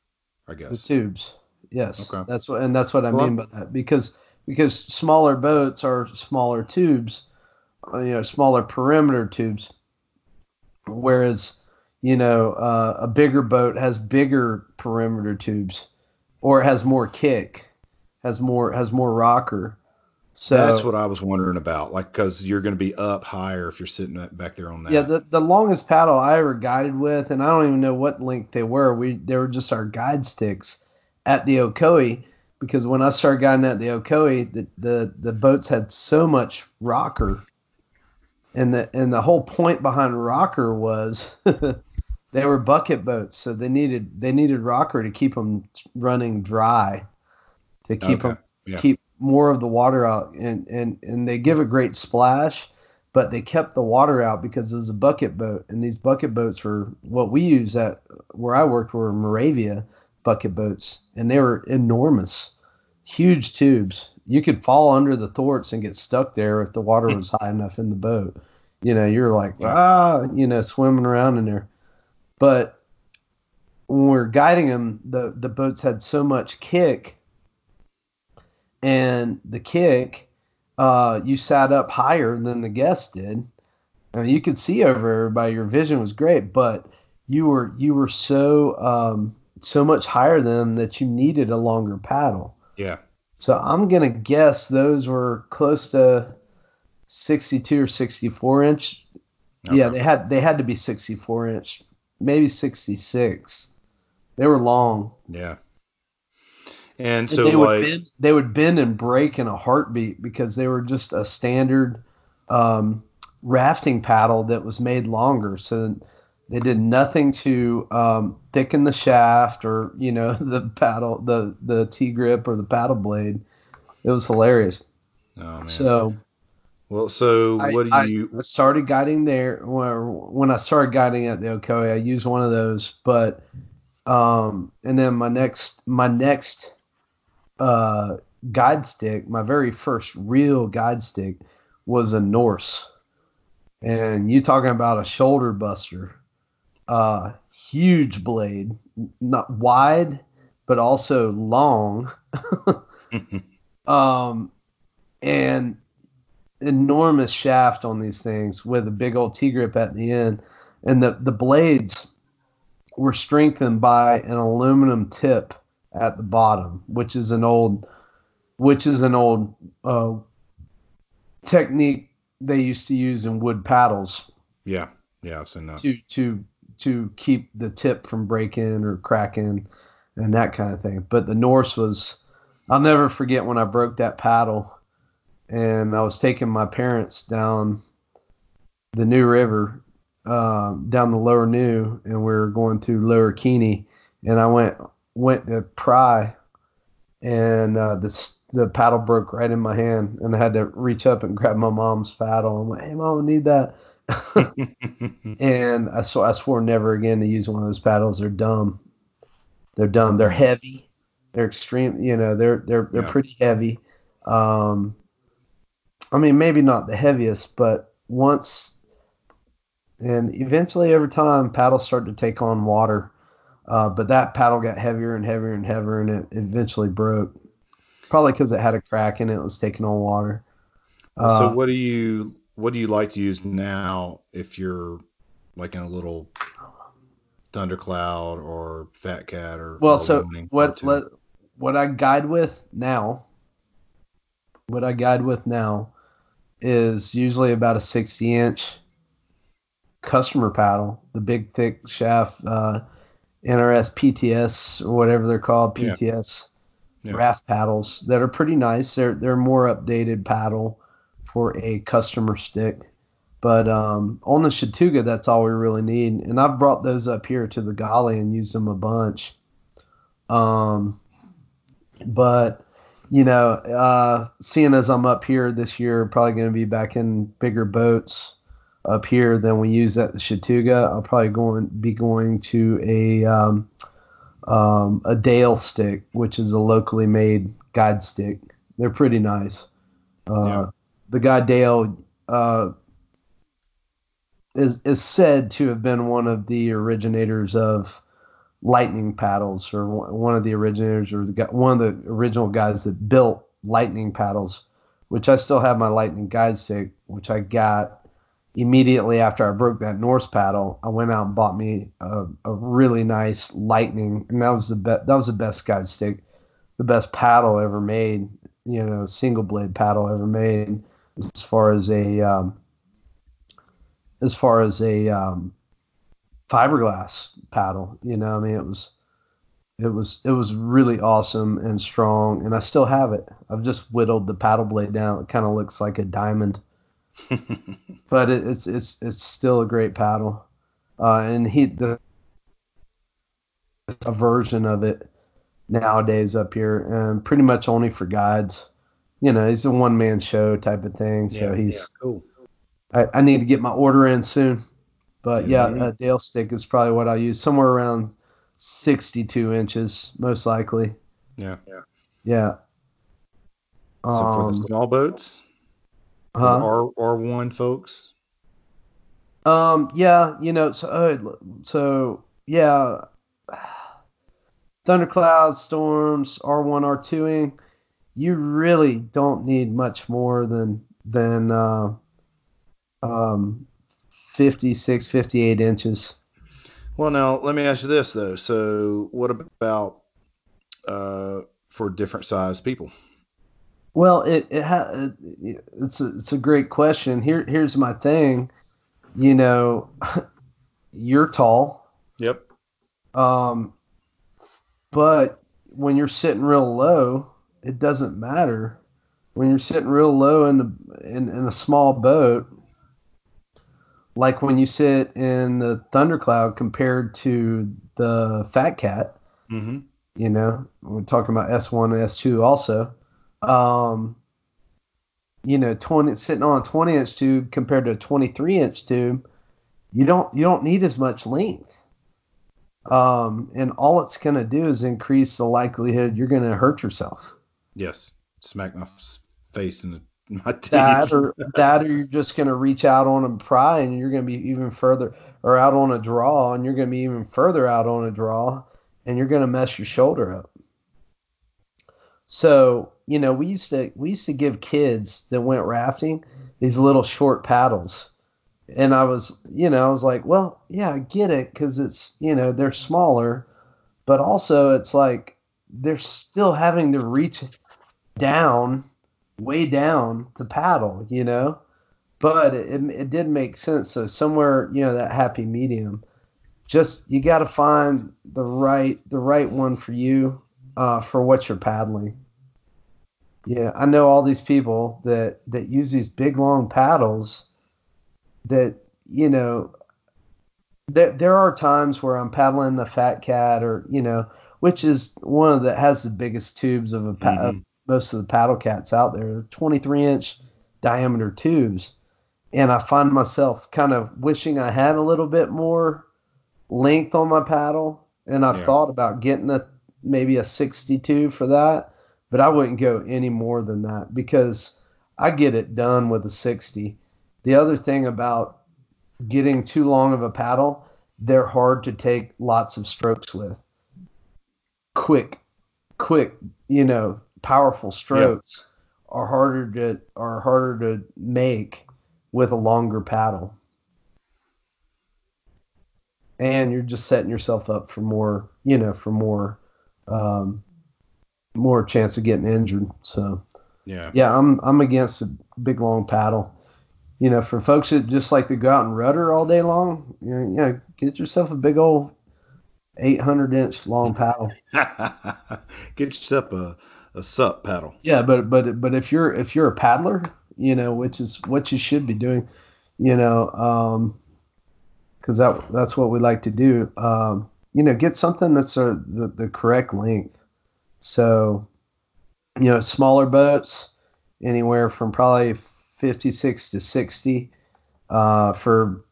I guess. The tubes. Yes, Okay. that's what, and that's what I Well, mean by that because because smaller boats are smaller tubes, uh, you know, smaller perimeter tubes, whereas you know uh, a bigger boat has bigger perimeter tubes, or it has more kick, has more has more rocker. So That's what I was wondering about, like because you're going to be up higher if you're sitting back there on that. Yeah, the, the longest paddle I ever guided with, and I don't even know what length they were. We they were just our guide sticks at the Ocoee because when I started guiding at the Ocoee, the, the the boats had so much rocker, and the and the whole point behind rocker was they were bucket boats, so they needed they needed rocker to keep them running dry, to keep Okay, them yeah. keep more of the water out, and and and they give a great splash but they kept the water out because it was a bucket boat, and these bucket boats were what we use at where I worked were Maravia bucket boats, and they were enormous, huge tubes. You could fall under the thwarts and get stuck there if the water was high enough in the boat. You know, you're like ah, you know, swimming around in there. But when we we're guiding them, the the boats had so much kick, and the kick uh, you sat up higher than the guests did. I mean, you could see over everybody. Your vision was great, but you were you were so um, so much higher than them that you needed a longer paddle. yeah, So I'm gonna guess those were close to 62 or 64 inch. Yeah, they had they had to be 64 inch, maybe 66. They were long. yeah. And And so they would bend, they would bend and break in a heartbeat because they were just a standard um, rafting paddle that was made longer. So they did nothing to um, thicken the shaft or you know the paddle, the the T grip or the paddle blade. It was hilarious. oh man. So well, so I- what do you? I started guiding there. When when I started guiding at the Ocoee, I used one of those. But um, and then my next my next uh, guide stick, my very first real guide stick, was a Norse. And you talking about a shoulder buster, uh, huge blade, not wide, but also long. um, and enormous shaft on these things with a big old T grip at the end, and the the blades were strengthened by an aluminum tip at the bottom, which is an old, which is an old uh, technique they used to use in wood paddles yeah, yeah, I've seen that. to to to keep the tip from breaking or cracking and that kind of thing. But the Norse was I'll never forget when I broke that paddle and I was taking my parents down the New River, uh, down the Lower New, and we were going through Lower Keeney, and I went went to pry, and uh, the the paddle broke right in my hand, and I had to reach up and grab my mom's paddle. I'm like, "Hey, mom, I need that." and I swore I swore never again to use one of those paddles. They're dumb. They're dumb. They're heavy. They're extreme. You know, they're they're they're Yeah. pretty heavy. Um, I mean, maybe not the heaviest, but once and eventually over time, paddles start to take on water. Uh, but that paddle got heavier and heavier and heavier, and it eventually broke. Probably because it had a crack in it, it was taking on water. Uh, so what do you what do you like to use now if you're like in a little thundercloud or fat cat or Well, or so what let, what I guide with now, what I guide with now, is usually about a sixty inch customer paddle, the big thick shaft, uh, NRS PTS or whatever they're called, Yeah. PTS Yeah. raft paddles that are pretty nice. They're they're more updated paddle for a customer stick. But um, on the Chattooga, that's all we really need. And I've brought those up here to the Gauley and used them a bunch. Um, but you know, uh, seeing as I'm up here this year, probably going to be back in bigger boats up here than we use at the Chattooga. I'll probably going be going to a um, um, a Dale stick, which is a locally made guide stick. They're pretty nice. Uh. The guy Dale uh, is is said to have been one of the originators of lightning paddles or one of the originators or the, one of the original guys that built lightning paddles which i still have my lightning guide stick which i got immediately after i broke that norse paddle. I went out and bought me a, a really nice lightning and that was the best that was the best guide stick the best paddle ever made you know single blade paddle ever made as far as a um, as far as a um, fiberglass paddle. You know, I mean, it was it was it was really awesome and strong, and I still have it. I've just whittled the paddle blade down. It kind of looks like a diamond, but it, it's it's it's still a great paddle. Uh, and he the a version of it nowadays up here, and pretty much only for guides. You know, he's a one man show type of thing, so yeah, he's yeah, cool. I, I need to get my order in soon. But yeah, a Dale stick is probably what I'll use. Somewhere around 62 inches, most likely. Yeah. Yeah. Yeah. So um, for the um, small boats, huh? R R one folks. Um. Yeah. You know. So. Uh, so. Yeah. Thunderclouds, storms, R one, R twoing. You really don't need much more than than uh, um, 56, 58 inches. Well, now let me ask you this though. So, what about uh, for different size people? Well, it, it ha- it's a, it's a great question. Here here's my thing. You know, you're tall. Yep. Um, but when you're sitting real low, it doesn't matter. When you're sitting real low in the in, in a small boat, like when you sit in the thundercloud compared to the fat cat mm-hmm. you know we're talking about s1 and s2 also um, you know 20 sitting on a 20 inch tube compared to a 23 inch tube you don't you don't need as much length um, and all it's going to do is increase the likelihood you're going to hurt yourself yes. Smack my face in the that or that or you're just to reach out on a pry and you're to be even further or out on a draw and you're to be even further out on a draw and you're to mess your shoulder up. So you know we used to we used to give kids that went rafting these little short paddles. And i was you know i was like well yeah i get it because it's you know they're smaller but also it's like they're still having to reach down way down to paddle, you know. But it, it did make sense. So somewhere, you know, that happy medium. Just you got to find the right the right one for you uh, for what you're paddling. Yeah, I know all these people that that use these big long paddles. That you know, there there are times where I'm paddling a fat cat or you know, which is one of the has the biggest tubes of a, mm-hmm most of the paddle cats out there, 23 inch diameter tubes. And I find myself kind of wishing I had a little bit more length on my paddle. And I've yeah. thought about getting a maybe a 62 for that, but I wouldn't go any more than that because I get it done with a 60. The other thing about getting too long of a paddle, they're hard to take lots of strokes with. Quick, quick, you know, powerful strokes yeah. are harder to are harder to make with a longer paddle. And you're just setting yourself up for more, you know, for more um, more chance of getting injured. So yeah, yeah, I'm I'm against a big long paddle. You know, for folks that just like to go out and rudder all day long, you know, you know get yourself a big old 800 inch long paddle. get yourself a a sup paddle. Yeah, but but but if you're if you're a paddler, you know, which is what you should be doing, you know, um, because that that's what we like to do. Um, you know, get something that's a, the the correct length. So, you know, smaller boats, anywhere from probably 56 to 60. Uh, for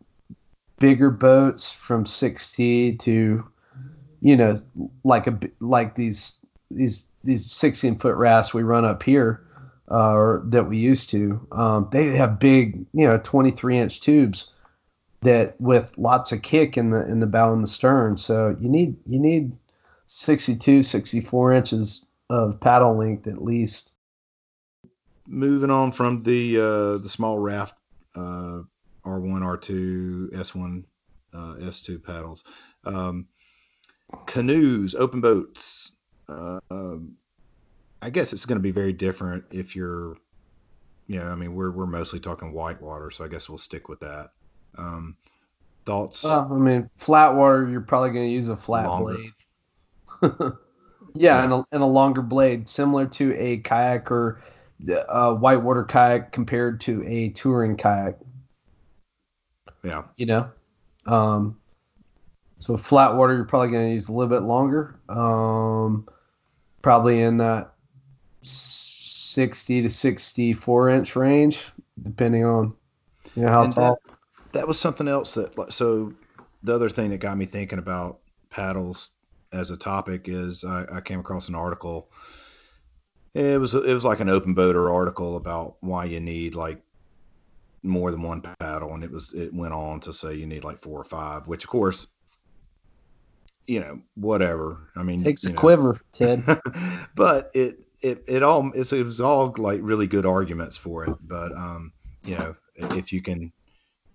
bigger boats, from 60 to, you know, like a like these these these 16 foot rafts we run up here, uh, or that we used to, um, they have big, you know, 23 inch tubes. that with lots of kick in the in the bow and the stern. So you need you need 62, 64 inches of paddle length at least. Moving on from the uh, the small raft uh, R1, R2, S1, uh, S2 paddles. Um, canoes, open boats. Uh, um, I guess it's going to be very different if you're, you know, I mean, we're we're mostly talking whitewater, so I guess we'll stick with that. Um, thoughts? Well, I mean, flat water, you're probably going to use a flat Longer. blade. yeah, Yeah. And, a, and a longer blade, similar to a kayak or a whitewater kayak compared to a touring kayak. yeah, You know, um, so flat water, you're probably going to use a little bit longer. Um, probably in that 60 to 64 inch range, depending on you know how And tall. that was something else that like, so the other thing that got me thinking about paddles as a topic is I, I came across an article it was it was like an open boater article about why you need like more than one paddle and it was it went on to say you need like four or five which of course you know whatever i mean Takes a know. quiver, Ted. but it it it all it's, it was all like really good arguments for it but um you know if you can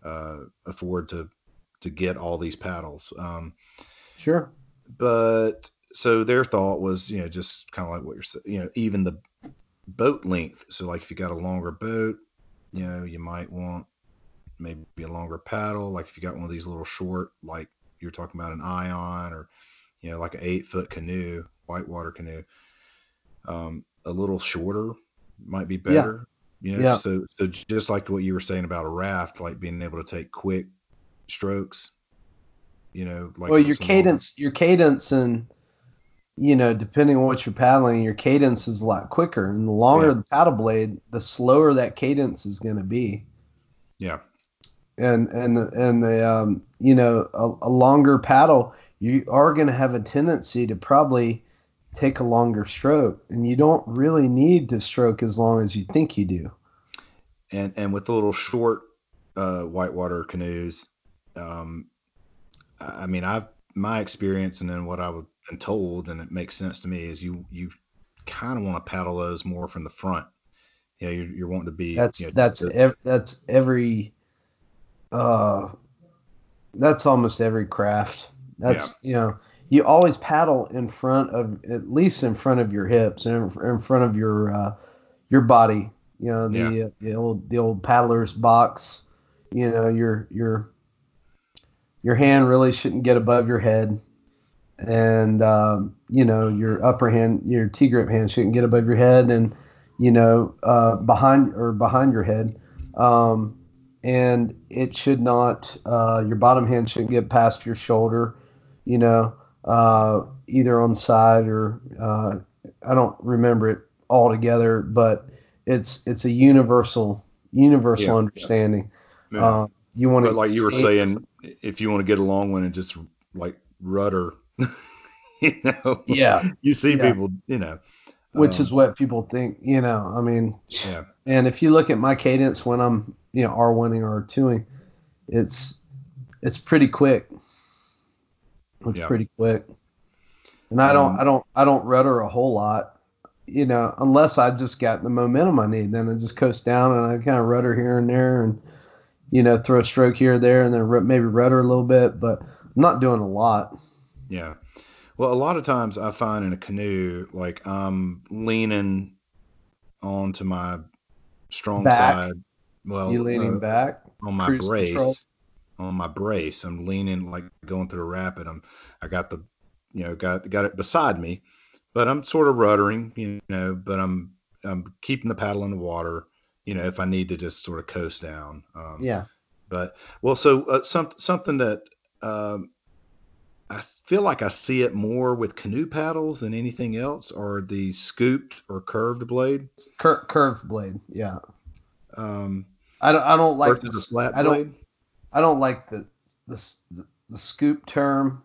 uh afford to to get all these paddles um sure. but so their thought was you know just kind of like what you're saying you know even the boat length so like if you got a longer boat you know you might want maybe a longer paddle like if you got one of these little short like you're talking about an ion or you know like an eight foot canoe whitewater canoe um, a little shorter might be better. Yeah. you know Yeah. so so just like what you were saying about a raft like being able to take quick strokes you know like well, your cadence, your cadence, and you know, depending on what you're paddling, your cadence is a lot quicker. And the longer Yeah. the paddle blade, the slower that cadence is going to be. yeah And and and the um, you know, a, a longer paddle, you are going to have a tendency to probably take a longer stroke, and you don't really need to stroke as long as you think you do. and and with the little short uh, whitewater canoes, um, I mean, I've my experience and then what I've been told, and it makes sense to me, is you you kind of want to paddle those more from the front. Yeah, you're, you're wanting to be. That's you know, that's ev- that's every uh that's almost every craft. That's you know you always paddle in front of at least in front of your hips and in, in front of your uh, your body. You know the uh, the old the old paddler's box. You know your your your hand really shouldn't get above your head, and um, you know your upper hand your T grip hand shouldn't get above your head, and you know uh, behind or behind your head. Um, and it should not uh, your bottom hand shouldn't get past your shoulder you know uh, either on side or uh, i don't remember it all together but it's it's a universal universal Yeah, yeah. understanding yeah. uh, you want to like you were saying, if you want to get a long one and just like rudder, you know, yeah you see Yeah. people, you know, which um, is what people think you know i mean yeah, And if you look at my cadence when I'm, you know, R1ing or R2ing, it's it's pretty quick. It's Yeah. pretty quick. And I don't Um, I don't I don't rudder a whole lot, you know, unless I just got the momentum I need. Then I just coast down and I kind of rudder here and there and you know, throw a stroke here or there and then maybe rudder a little bit, but I'm not doing a lot. Yeah. Well, a lot of times I find in a canoe, like I'm leaning onto my strong Back. side. Well, you leaning uh, back. on my cruise brace. control. On my brace, I'm leaning like going through a rapid. I'm, I got the, you know, got got it beside me, but I'm sort of ruddering, you know, but I'm I'm keeping the paddle in the water, you know, if I need to just sort of coast down. Um, Yeah. but well, so uh, some, something that um, I feel like I see it more with canoe paddles than anything else are the scooped or curved blade Cur- curved blade. Yeah. um, I don't I don't like the flat I don't. I don't like the the, s- the scoop term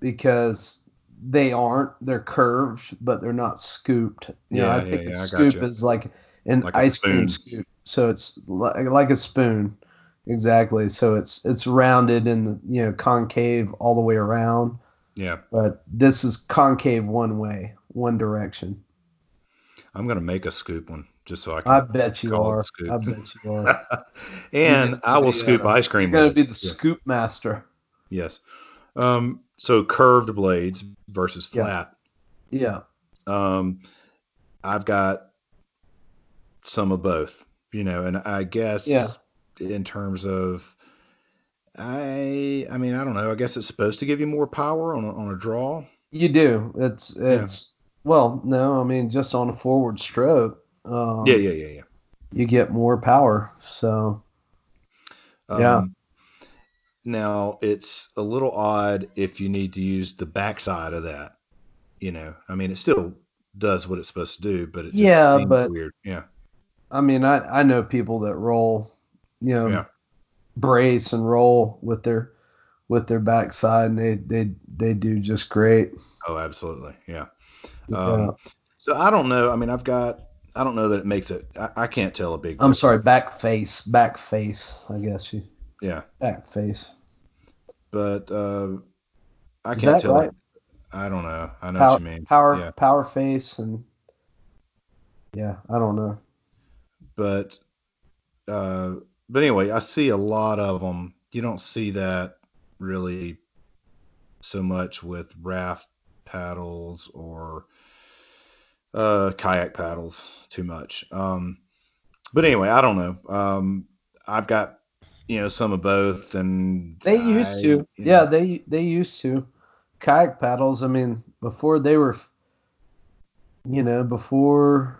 because they aren't. They're curved, but they're not scooped. You know, Yeah, I yeah, think yeah, a I scoop gotcha. is like an Like ice cream scoop. So it's like, like a spoon. Exactly. So it's it's rounded and you know concave all the way around. Yeah. But this is concave one way, one direction. I'm gonna make a scoop one just so I can. I bet you call it are. scoop. I bet you are. and I will gonna scoop ice cream. You're gonna be the Yeah. scoop master. Yes. Um, so curved blades versus Yeah. flat. Yeah. Um, I've got some of both, you know, and I guess Yeah. In terms of I I mean, I don't know. I guess it's supposed to give you more power on a, on a draw. You do. It's it's well, no, I mean just on a forward stroke. Um, yeah, yeah, yeah, yeah. You get more power. So Yeah. Um, Now it's a little odd if you need to use the backside of that. You know, I mean, it still does what it's supposed to do, but it just Yeah, seems but- weird. Yeah, I mean, I I know people that roll, you know, Yeah. brace and roll with their with their backside, and they they they do just great. oh, absolutely, yeah. Yeah. Um, so I don't know. I mean, I've got. I don't know that it makes it. I, I can't tell a big. I'm sorry, back face, back face. I guess you Yeah, back face. but uh, I Is can't tell. right? I don't know. I know Power, what you mean. power, Yeah. power face, and yeah, I don't know. but uh, but anyway, I see a lot of them. You don't see that really so much with raft paddles or uh, kayak paddles too much. Um, but anyway, I don't know. Um, I've got you know some of both, and They used I- to, yeah, know, they they used to kayak paddles. I mean, before they were, you know, before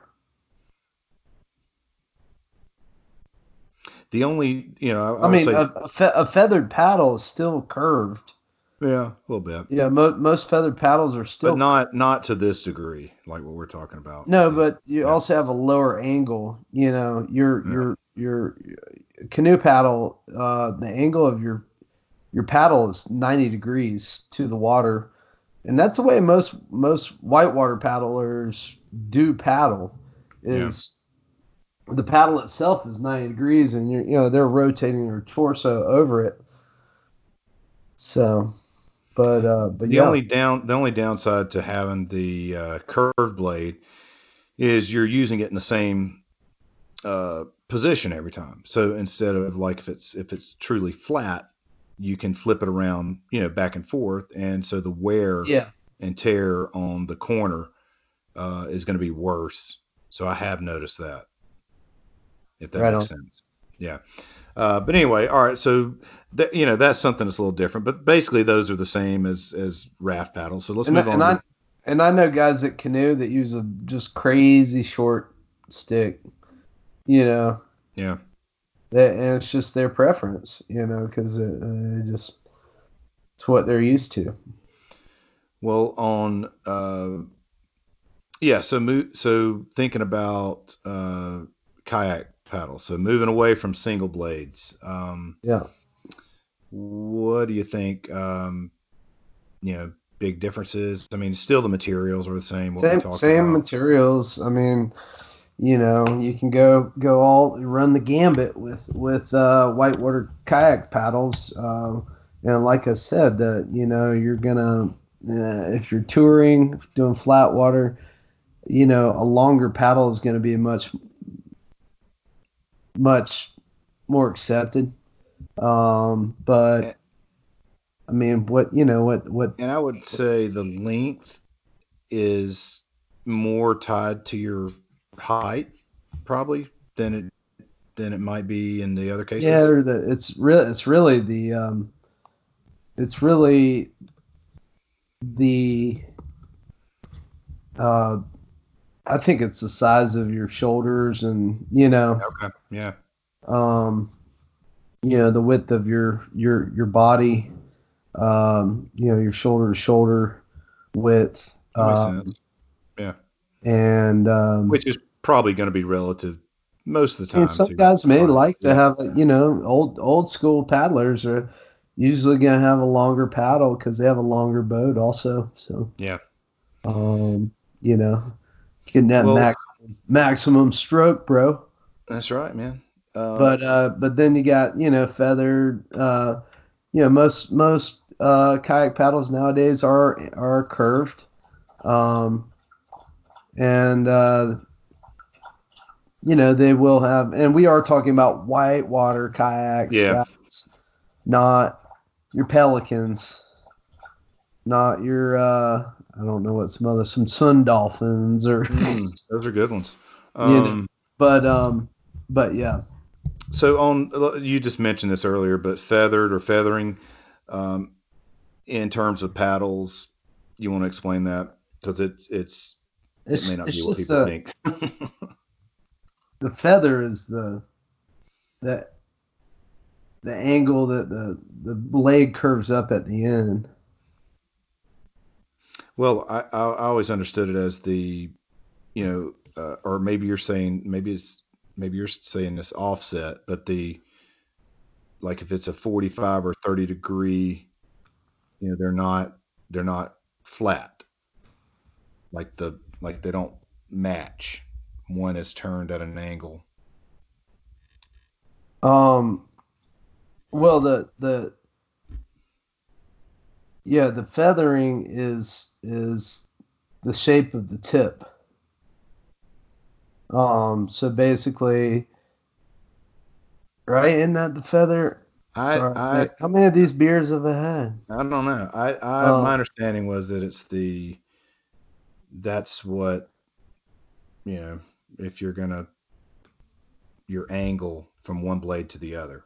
the only you know I, I, mean, a, a, fe- a feathered paddle is still curved. yeah, a little bit, Yeah, mo- most feathered paddles are still but not not to this degree, like what we're talking about. No, but you yeah. also have a lower angle. You know, your your your canoe paddle, uh, the angle of your your paddle is ninety degrees to the water, and that's the way most most whitewater paddlers do paddle. Is the paddle itself is ninety degrees, and you're you know they're rotating your torso over it. So, but uh, but The yeah, only down the only downside to having the uh, curved blade is you're using it in the same uh, position every time. So instead of like if it's if it's truly flat, you can flip it around, you know, back and forth, and so the wear yeah. and tear on the corner uh, is going to be worse. So I have noticed that. If that Right makes on. sense. Yeah. Uh, but anyway, all right. So that you know that's something that's a little different. But basically, those are the same as as raft paddles. So let's and, move on. and I and I know guys that canoe that use a just crazy short stick, you know, yeah. that and it's just their preference, you know, because it, it just it's what they're used to. Well, on uh, yeah. So mo- so thinking about uh, kayak paddles. So moving away from single blades. Um, Yeah. What do you think? Um, you know, big differences. I mean, still the materials are the same. Same same about. materials. I mean, you know, you can go go all run the gambit with with uh, whitewater kayak paddles. Uh, and like I said, that you know you're gonna uh, if you're touring doing flat water, you know a longer paddle is going to be much much more accepted. Um, but I mean, what you know, what what And I would say the length is more tied to your height, probably than it than it might be in the other cases. Yeah, the, it's really it's really the um, it's really the uh, I think it's the size of your shoulders and you know Okay. Yeah. um, you know the width of your your your body, um, you know your shoulder to shoulder width, um, sense. and um, Which is probably going to be relative most of the time. some guys may height. like to Yeah. have, you know, old old school paddlers are usually going to have a longer paddle because they have a longer boat also. So, Yeah. um, you know, getting that Well- maximum maximum stroke, bro. That's right, man. Um, but uh, but then you got you know feathered. Uh, you know most most uh, kayak paddles nowadays are are curved, um, and uh, you know they will have. And we are talking about whitewater kayaks, Yeah. guys, not your pelicans, not your. Uh, I don't know what some other some sun dolphins or, mm, those are good ones. You know. Um, but um, but yeah. So on, you just mentioned this earlier, but feathered or feathering, um, in terms of paddles, you want to explain that because it's it's it may not it's be what people the, think. the feather is the that the angle that the the blade curves up at the end. well, I, I I always understood it as the, you know, uh, or maybe you're saying maybe it's maybe you're saying this offset, but the like if it's a 45 or 30 degree, you know, they're not they're not flat. Like the like they don't match. One is turned at an angle. Um, well, the the yeah, the feathering is is the shape of the tip. Um, so basically, right? Isn't that the feather? I Sorry, I how many of these beers have I had? I don't know. I, I Uh, my understanding was that it's the that's what you know, if you're gonna your angle from one blade to the other.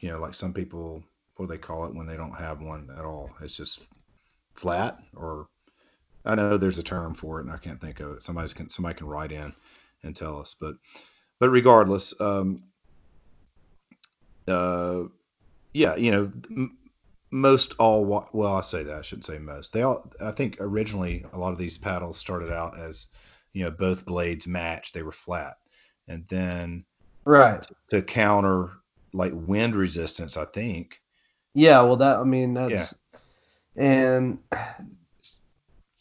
You know, like some people what do they call it when they don't have one at all? It's just flat or I know there's a term for it and I can't think of it. Somebody's can somebody can write in and tell us. But but regardless, um uh yeah, you know, m- most all well, I say that I shouldn't say most. They all, I think, originally a lot of these paddles started out as, you know, both blades matched; they were flat, and then Right. to counter like wind resistance, I think. Yeah. Well, that I mean that's and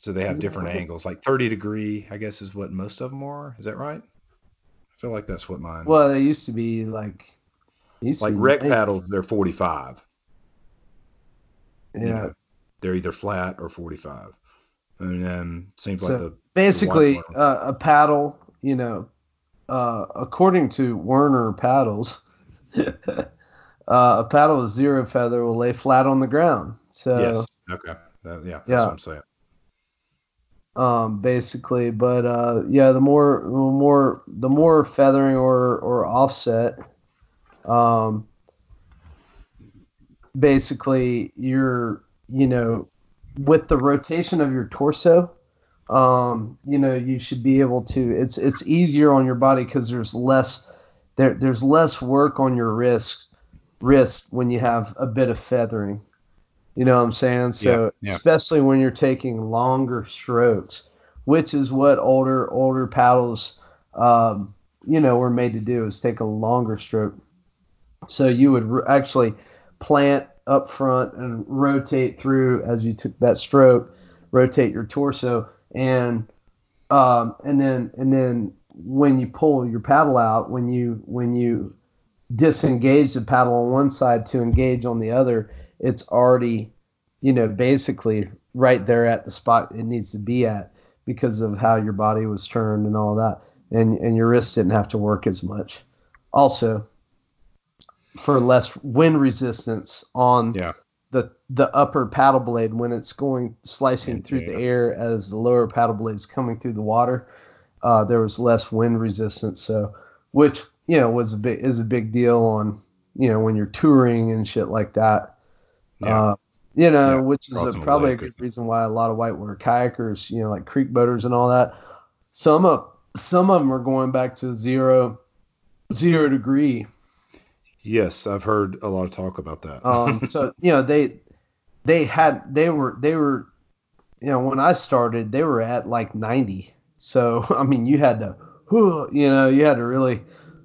So they have different angles, like 30 degree, I guess, is what most of them are. Is that right? I feel like that's what mine. well, they used to be like used like nice. paddles, they're 45. Yeah. you know, they're either flat or 45. And then seems So- like the basically uh, a paddle you know uh, according to werner paddles uh, a paddle with zero feather will lay flat on the ground so yes, okay, That- yeah, that's Yeah. what I'm saying. Um, basically. But uh, yeah the more the more the more feathering or or offset um, basically you're you know with the rotation of your torso um, you know you should be able to it's it's easier on your body because there's less there there's less work on your wrist wrist when you have a bit of feathering you know what i'm saying so Yeah, yeah. especially when you're taking longer strokes which is what older older paddles um, you know were made to do is take a longer stroke so you would r- actually plant up front and rotate through as you took that stroke rotate your torso and um, and then and then when you pull your paddle out when you when you disengage the paddle on one side to engage on the other it's already you know basically right there at the spot it needs to be at because of how your body was turned and all that and and your wrist didn't have to work as much also for less wind resistance on Yeah. the the upper paddle blade when it's going slicing Yeah, through the air as the lower paddle blade is coming through the water. Uh, there was less wind resistance, so which you know was a big is a big deal on you know when you're touring and shit like that. Yeah. Uh, you know, Yeah, which is a, probably a good reason why a lot of whitewater kayakers, you know, like creek boaters and all that. Some of some of them are going back to zero zero degree Yes, I've heard a lot of talk about that. um, so you know they they had they were they were you know when I started they were at like 90 so I mean you had to you know you had to really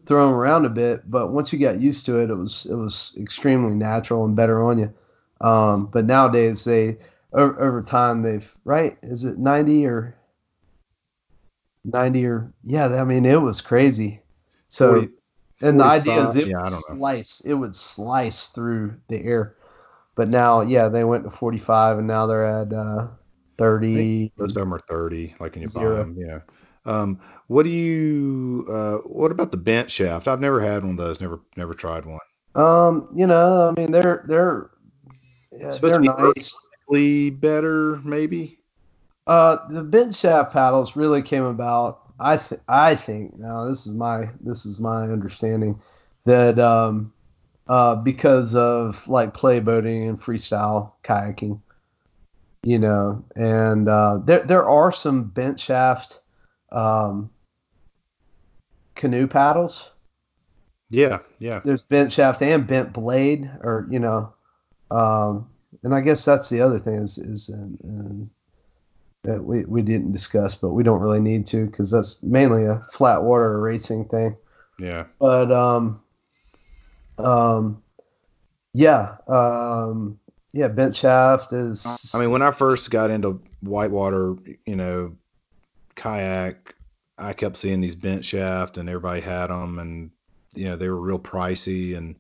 throw them around a bit but once you got used to it it was it was extremely natural and better on you um, but nowadays they over, over time they've right is it 90 or 90 or yeah I mean it was crazy So 40 and the idea is it yeah, would know. slice it would slice through the air. But now, yeah, they went to 45 and now they're at uh, 30. Most of them are 30, like when you buy Zero. them. Yeah. Um, what do you? Uh, what about the bent shaft? I've never had one of those. Never, never tried one. Um, you know, I mean, they're they're yeah, Supposed they're to be nice. Better, maybe. Uh, the bent shaft paddles really came about. I th- I think now this is my this is my understanding that um, uh, because of like play boating and freestyle kayaking, you know, and uh, there there are some bent shaft um, canoe paddles. Yeah, yeah, There's bent shaft and bent blade, or you know, um, and I guess that's the other thing is is and, and that we, we didn't discuss, but we don't really need to because that's mainly a flat water racing thing. yeah. But um, um, yeah, um, yeah, bent shaft is. I mean, when I first got into whitewater, you know, kayak, I kept seeing these bent shaft, and everybody had them, and you know, they were real pricey, and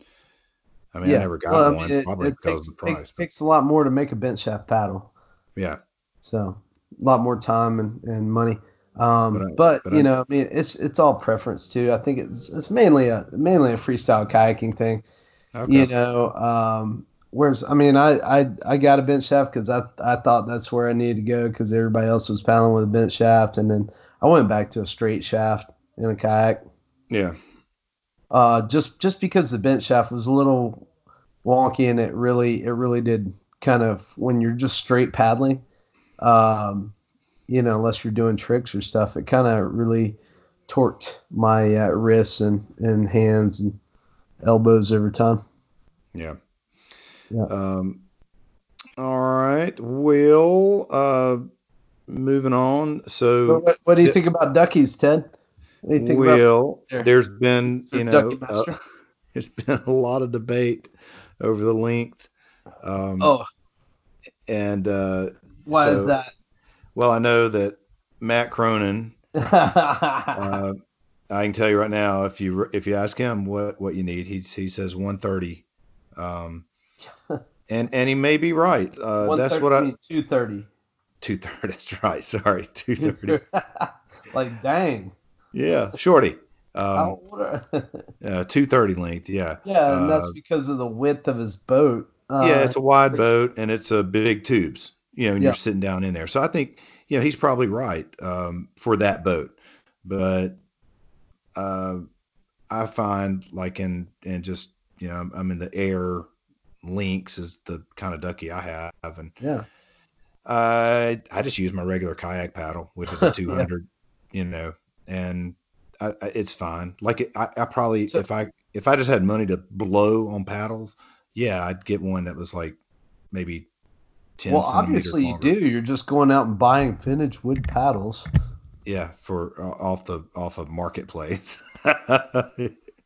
I mean, I never got well, I mean, one, it- probably it takes, the price. It takes a lot more to make a bent shaft paddle, yeah, so a lot more time and, and money. Um, But I- but, but you I- know, I mean, it's it's all preference too. I think it's it's mainly a mainly a freestyle kayaking thing. okay. You know, um, whereas I mean, I I, I got a bent shaft because I I thought that's where I needed to go because everybody else was paddling with a bent shaft, and then I went back to a straight shaft in a kayak. yeah, uh, just just because the bent shaft was a little wonky and it really it really did kind of when you're just straight paddling, um, you know, unless you're doing tricks or stuff, it kind of really torqued my uh, wrists and, and hands and elbows over time. yeah, Yeah. Um, all right. Well, uh, moving on. So, what, what do you Yeah. think about duckies, Ted? What do you think about well, there? there's been, you know, uh, there's been a lot of debate over the length. Um, oh, and uh, why is that? well, I know that Matt Cronin. Uh, I can tell you right now, if you if you ask him what what you need, he he says 130. Um, and and he may be right. Uh, that's what I two thirty. 230. That's right. Sorry, 230. like dang. Yeah, shorty. Um, How old are- uh, 230 length. Yeah. Yeah, and that's Uh, because of the width of his boat. Uh, yeah, it's a wide boat and it's a big tubes. You know, and Yeah. you're sitting down in there. So I think, you know, he's probably right um, for that boat. But uh, I find like in in just you know I'm, I'm in the AIRE Lynx is the kind of ducky I have, and yeah, I I just use my regular kayak paddle, which is a 200, you know, and I, I, it's fine. Like it, I, I probably So- if I if I just had money to blow on paddles, yeah, I'd get one that was like maybe 10 well, obviously you do. You're just going out and buying vintage wood paddles. Yeah, for uh, off the off of marketplace.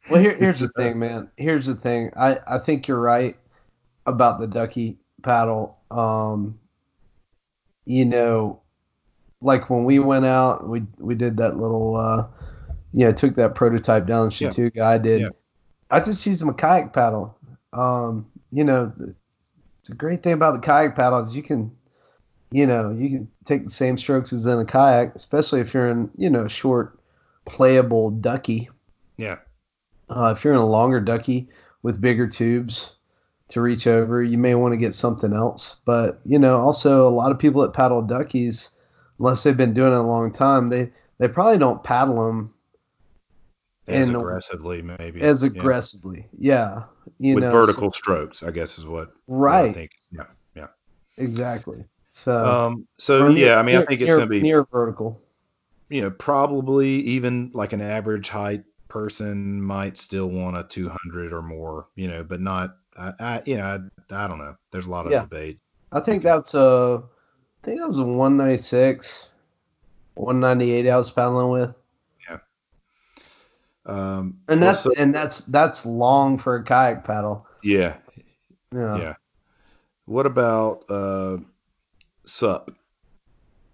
Well, here, here's the thing, man. Here's the thing. I, I think you're right about the ducky paddle. Um, you know, like when we went out, we we did that little, uh, you know, took that prototype down She Yeah. Chattooga. I did. Yeah. I just used my kayak paddle. Um, you know, it's a great thing about the kayak paddle is you can, you know, you can take the same strokes as in a kayak, especially if you're in, you know, a short, playable ducky. yeah, Uh, if you're in a longer ducky with bigger tubes to reach over, you may want to get something else. But you know, also a lot of people that paddle duckies, unless they've been doing it a long time, they they probably don't paddle them as And- aggressively maybe as aggressively. Yeah, you with know, vertical strokes, I guess is what what I right? think. Yeah, yeah. Exactly. So Um, so or near- yeah, I mean, I think it's going to be near vertical. you know, probably even like an average height person might still want a 200 or more, you know, but not, I, I you know, I, I don't know. There's a lot of Yeah. debate. I think that's a, I think that was a 196, 198 I was paddling with. Yeah. Um, And that's and that's that's long for a kayak paddle. yeah, Yeah. yeah. What about uh, sup?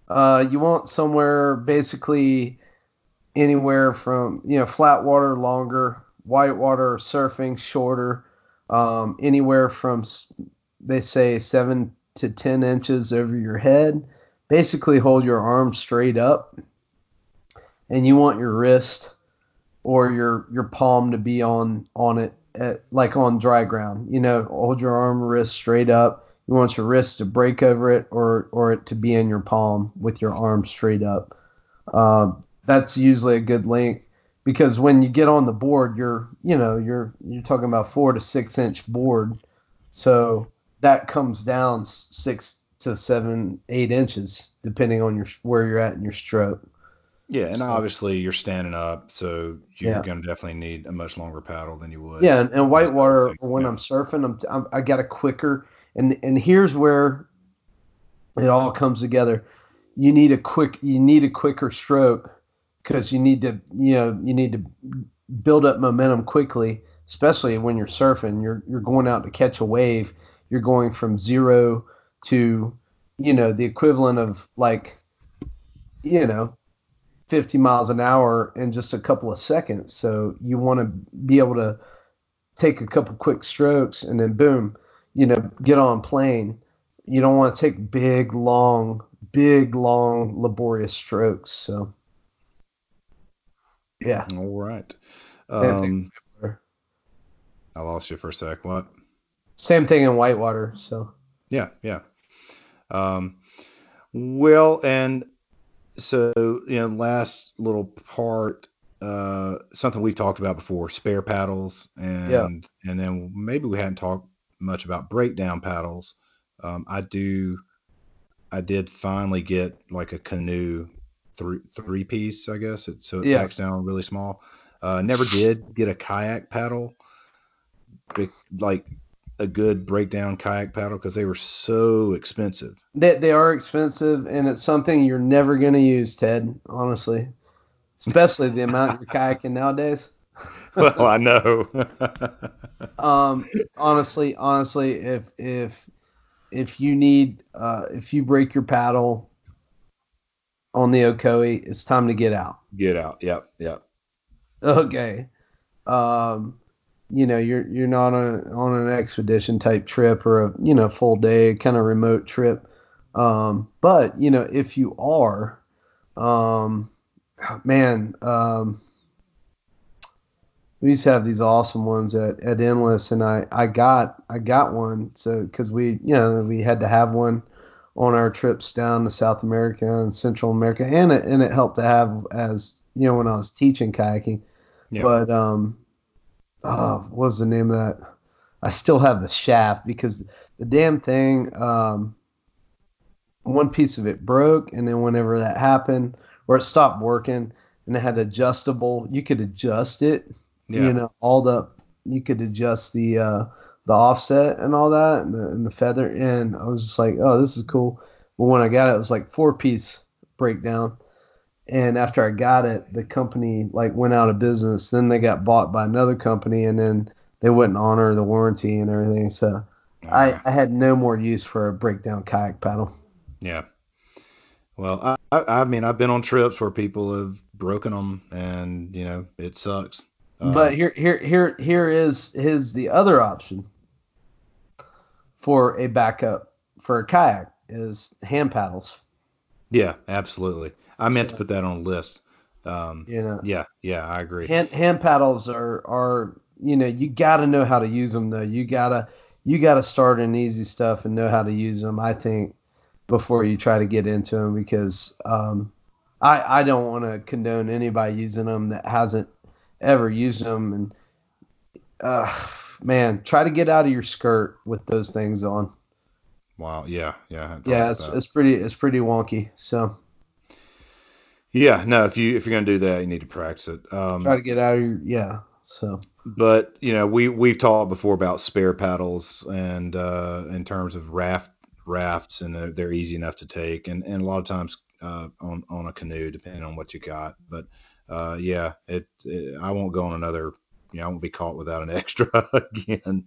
Uh, you want somewhere basically anywhere from you know flat water longer, white water surfing shorter, um, anywhere from they say seven to ten inches over your head. Basically, hold your arm straight up, and you want your wrist or your your palm to be on on it at, like on dry ground. You know, hold your arm wrist straight up. You want your wrist to break over it or or it to be in your palm with your arm straight up. Um, that's usually a good length because when you get on the board, you're you know you're you're talking about four to six inch board, so that comes down six to seven eight inches depending on your where you're at in your stroke. Yeah, and So- obviously you're standing up, so you're Yeah. going to definitely need a much longer paddle than you would. Yeah, and, and whitewater when yeah. I'm surfing, I'm, I'm I got a quicker and and here's where it all comes together. You need a quick you need a quicker stroke because you need to you know you need to build up momentum quickly, especially when you're surfing. You're you're going out to catch a wave. You're going from zero to you know the equivalent of like you know 50 miles an hour in just a couple of seconds. So you want to be able to take a couple quick strokes and then boom, you know, get on plane. You don't want to take big, long, big, long, laborious strokes. So yeah. All right. Um, I lost you for a sec. What? Same thing in whitewater. So Yeah, yeah. Um, well, and so you know, last little part, uh, something we've talked about before: spare paddles, and Yeah. and then maybe we hadn't talked much about breakdown paddles. Um, I do, I did finally get like a canoe three three piece, I guess. It so it Yeah. packs down really small. Uh, never did get a kayak paddle, big, like a good breakdown kayak paddle because they were so expensive. they, they are expensive and it's something you're never going to use, Ted, honestly. Especially the amount you're kayaking nowadays. well, I know. um honestly honestly if if if you need uh if you break your paddle on the Ocoee, it's time to get out Get out. Yep. Yep. okay um you know you're you're not on on an expedition type trip or a you know full day kind of remote trip. Um but you know if you are um man um we used to have these awesome ones at, at endless and i i got i got one. So because we you know we had to have one on our trips down to south america and central america and it and it helped to have as you know when i was teaching kayaking. Yeah. but um oh what was the name of that? I still have the shaft because the damn thing um one piece of it broke and then whenever that happened or it stopped working and it had adjustable you could adjust it Yeah. you know all the you could adjust the uh the offset and all that and the, and the feather. And i was just like oh this is cool. But when i got it it was like four piece breakdown and after i got it the company like went out of business then they got bought by another company and then they wouldn't honor the warranty and everything so I, I had no more use for a breakdown kayak paddle Yeah. Well, I, I, I mean, I've been on trips where people have broken them, and you know, it sucks. Uh, but here here here here is his the other option for a backup for a kayak is hand paddles yeah, absolutely. I meant to put that on a list. Um, you know yeah, yeah, I agree. hand hand paddles are are you know you got to know how to use them though you gotta you gotta start in easy stuff and know how to use them i think before you try to get into them because um i i don't want to condone anybody using them that hasn't ever used them and uh man try to get out of your skirt with those things on Wow. Yeah, yeah. I hadn't thought yeah it's, it's pretty it's pretty wonky so yeah. No, if you if you're gonna do that, you need to practice it. Um, try to get out of your yeah so but you know we we've talked before about spare paddles and uh in terms of raft rafts and they're, they're easy enough to take and and a lot of times uh on on a canoe depending on what you got but uh yeah it, it i won't go on another you know i won't be caught without an extra again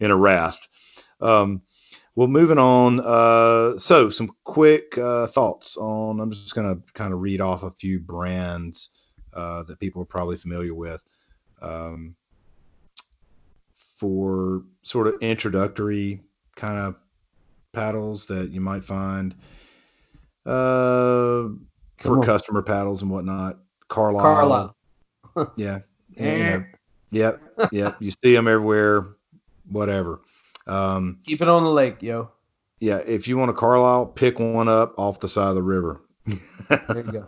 in a raft um well moving on uh so some quick uh thoughts on i'm just gonna kind of read off a few brands uh, that people are probably familiar with. Um, for sort of introductory kind of paddles that you might find uh, for on. customer paddles and whatnot. Carlisle. Carlisle. Yeah. And, yep. Yep. You see them everywhere. Whatever. Um, Keep it on the lake, yo. yeah. If you want a Carlisle, pick one up off the side of the river. There you go.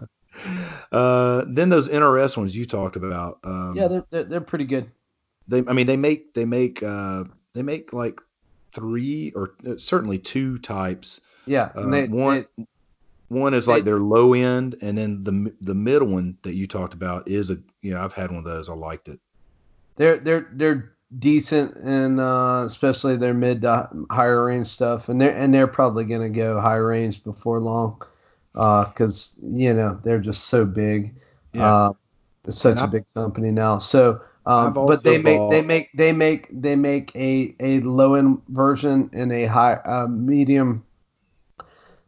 uh, then those NRS ones you talked about. Um, yeah, they're, they're they're pretty good. they i mean they make they make uh they make like three or uh, certainly two types Yeah, uh, they, one they- one is like their low end and then the the middle one that you talked about is a you know i've had one of those i liked it they're they're they're decent and uh, especially their mid to higher range stuff, and they're and they're probably gonna go high range before long, because you know they're just so big. Yeah. Uh, it's such And a big company now. So, um, but they make they make they make they make a a low end version and a high uh, medium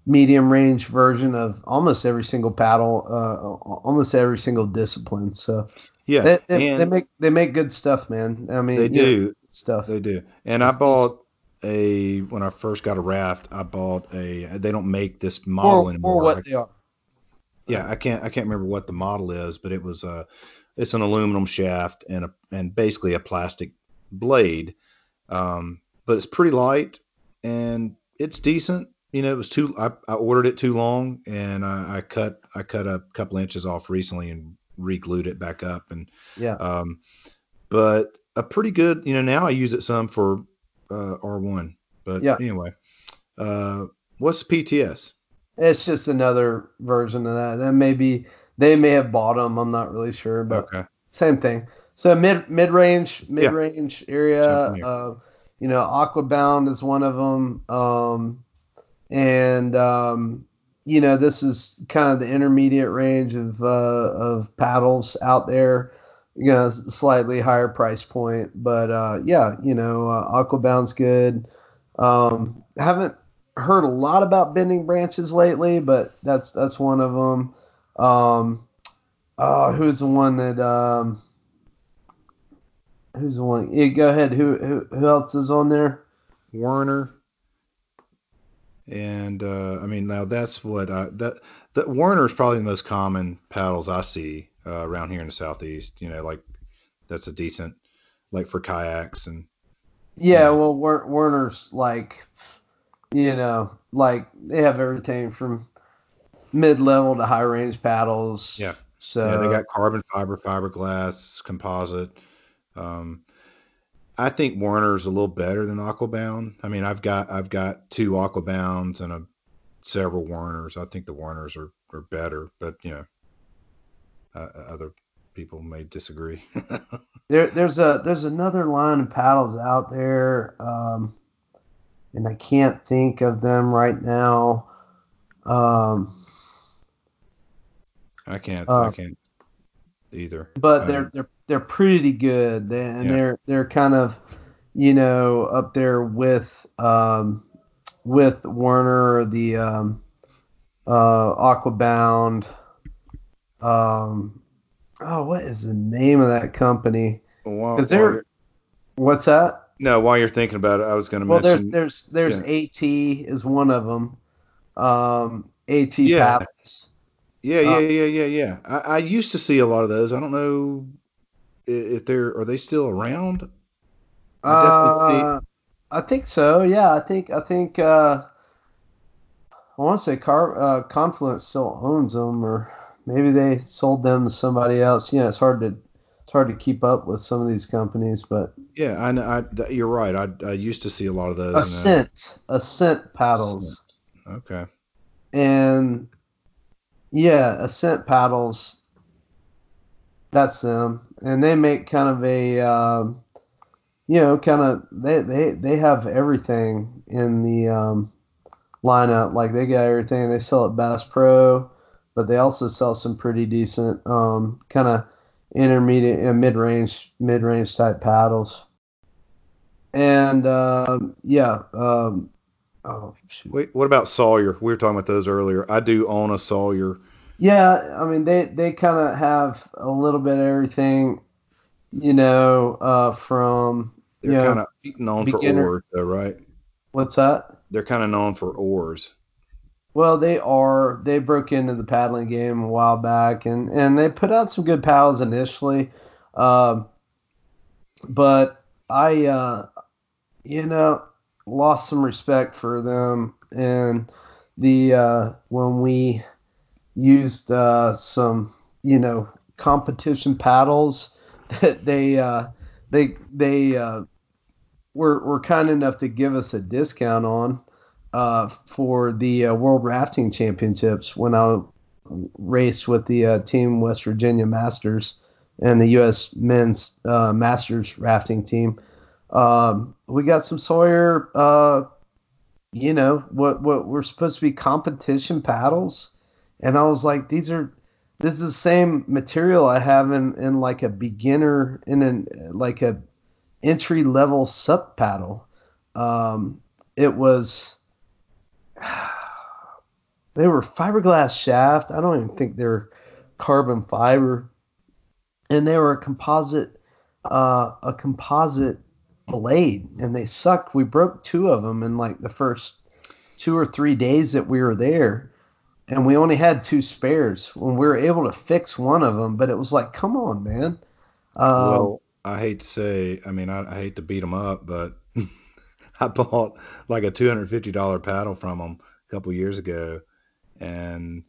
medium range version of almost every single paddle, uh, almost every single discipline. So yeah they, they, they make they make good stuff, man. I mean, they you know, do stuff. they do and i bought a when i first got a raft i bought a they don't make this model for, anymore for what I- they are. yeah i can't i can't remember what the model is but it was a it's an aluminum shaft and a and basically a plastic blade um but it's pretty light and it's decent you know it was too i, I ordered it too long and I, I cut i cut a couple inches off recently and re-glued it back up and Yeah. um but a pretty good you know now i use it some for uh r1 but Yeah. anyway uh what's pts It's just another version of that. That may be they may have bought them. I'm not really sure, but okay same thing. So mid mid range mid range area. Uh, you know, Aquabound is one of them. Um, and um, you know, this is kind of the intermediate range of uh, of paddles out there. You know, slightly higher price point, but uh, yeah, you know, uh, Aquabound's good. Um, haven't heard a lot about bending branches lately, but that's that's one of them. Um, uh, who's the one that um, who's the one? Yeah, go ahead. Who who who else is on there? Werner. And uh, I mean, now that's what I that that Werner is probably the most common paddles I see uh, around here in the southeast. You know, like that's a decent like for kayaks and Yeah, Yeah. well, Wer- Werner's like, you know, like they have everything from mid-level to high-range paddles. Yeah. So yeah, they got carbon fiber, fiberglass, composite. Um, I think Werner's a little better than Aquabound. I mean, I've got I've got two Aquabounds and a, several Werners. I think the Werners are, are better, but you know, uh, other people may disagree. there, there's a there's another line of paddles out there, um, and I can't think of them right now. Um, I can't. Uh, I can't either. but Um, they're they're pretty good. They, and Yeah. they're they're kind of you know up there with um, with Werner the um, uh, Aquabound. Um, oh, what is the name of that company? Because while they're what's that? no, while you're thinking about it, I was going to mention Well, there's there's there's AT is one of them. Um, AT Yeah. yeah, yeah, uh, yeah, yeah, yeah. I, I used to see a lot of those. I don't know if they're are they still around. I Uh, I think so. Yeah, I think I think uh, I want to say Car uh, Confluence still owns them, or maybe they sold them to somebody else. You know, it's hard to it's hard to keep up with some of these companies, but Yeah, I know. I, you're right. I, I used to see a lot of those. and, uh, Accent Accent paddles, Okay. and yeah, Accent paddles. That's them, and they make kind of a. Um, you know, kind of they, they they have everything in the um, lineup. Like they got everything. They sell at Bass Pro, but they also sell some pretty decent um, kind of intermediate and mid range mid range type paddles. And um, yeah, um, oh shoot. Wait, what about Sawyer? We were talking about those earlier. I do own a Sawyer Yeah, I mean they they kind of have a little bit of everything, you know, uh, from They're kind of known beginner- for oars, though, right? what's that? They're kind of known for oars. Well, they are. They broke into the paddling game a while back, and and they put out some good paddles initially, um, but I, uh, you know, lost some respect for them, and the uh, when we used uh, some, you know, competition paddles that they uh, they they uh, were were kind enough to give us a discount on uh, for the uh, World Rafting Championships when I raced with the uh, Team West Virginia Masters and the U.S. Men's uh, Masters Rafting Team. Um, we got some Sawyer, uh, you know, what what were supposed to be competition paddles, and I was like, these are. This is the same material I have in, in like a beginner in an like a entry level sup paddle. Um, it was they were fiberglass shaft. I don't even think they're carbon fiber, and they were a composite, uh, a composite blade, and they sucked. We broke two of them in like the first two or three days that we were there, and we only had two spares. When we were able to fix one of them, but it was like, come on, man. Um, well, I hate to say, I mean, I, I hate to beat them up, but I bought like a two hundred fifty dollar paddle from them a couple years ago, and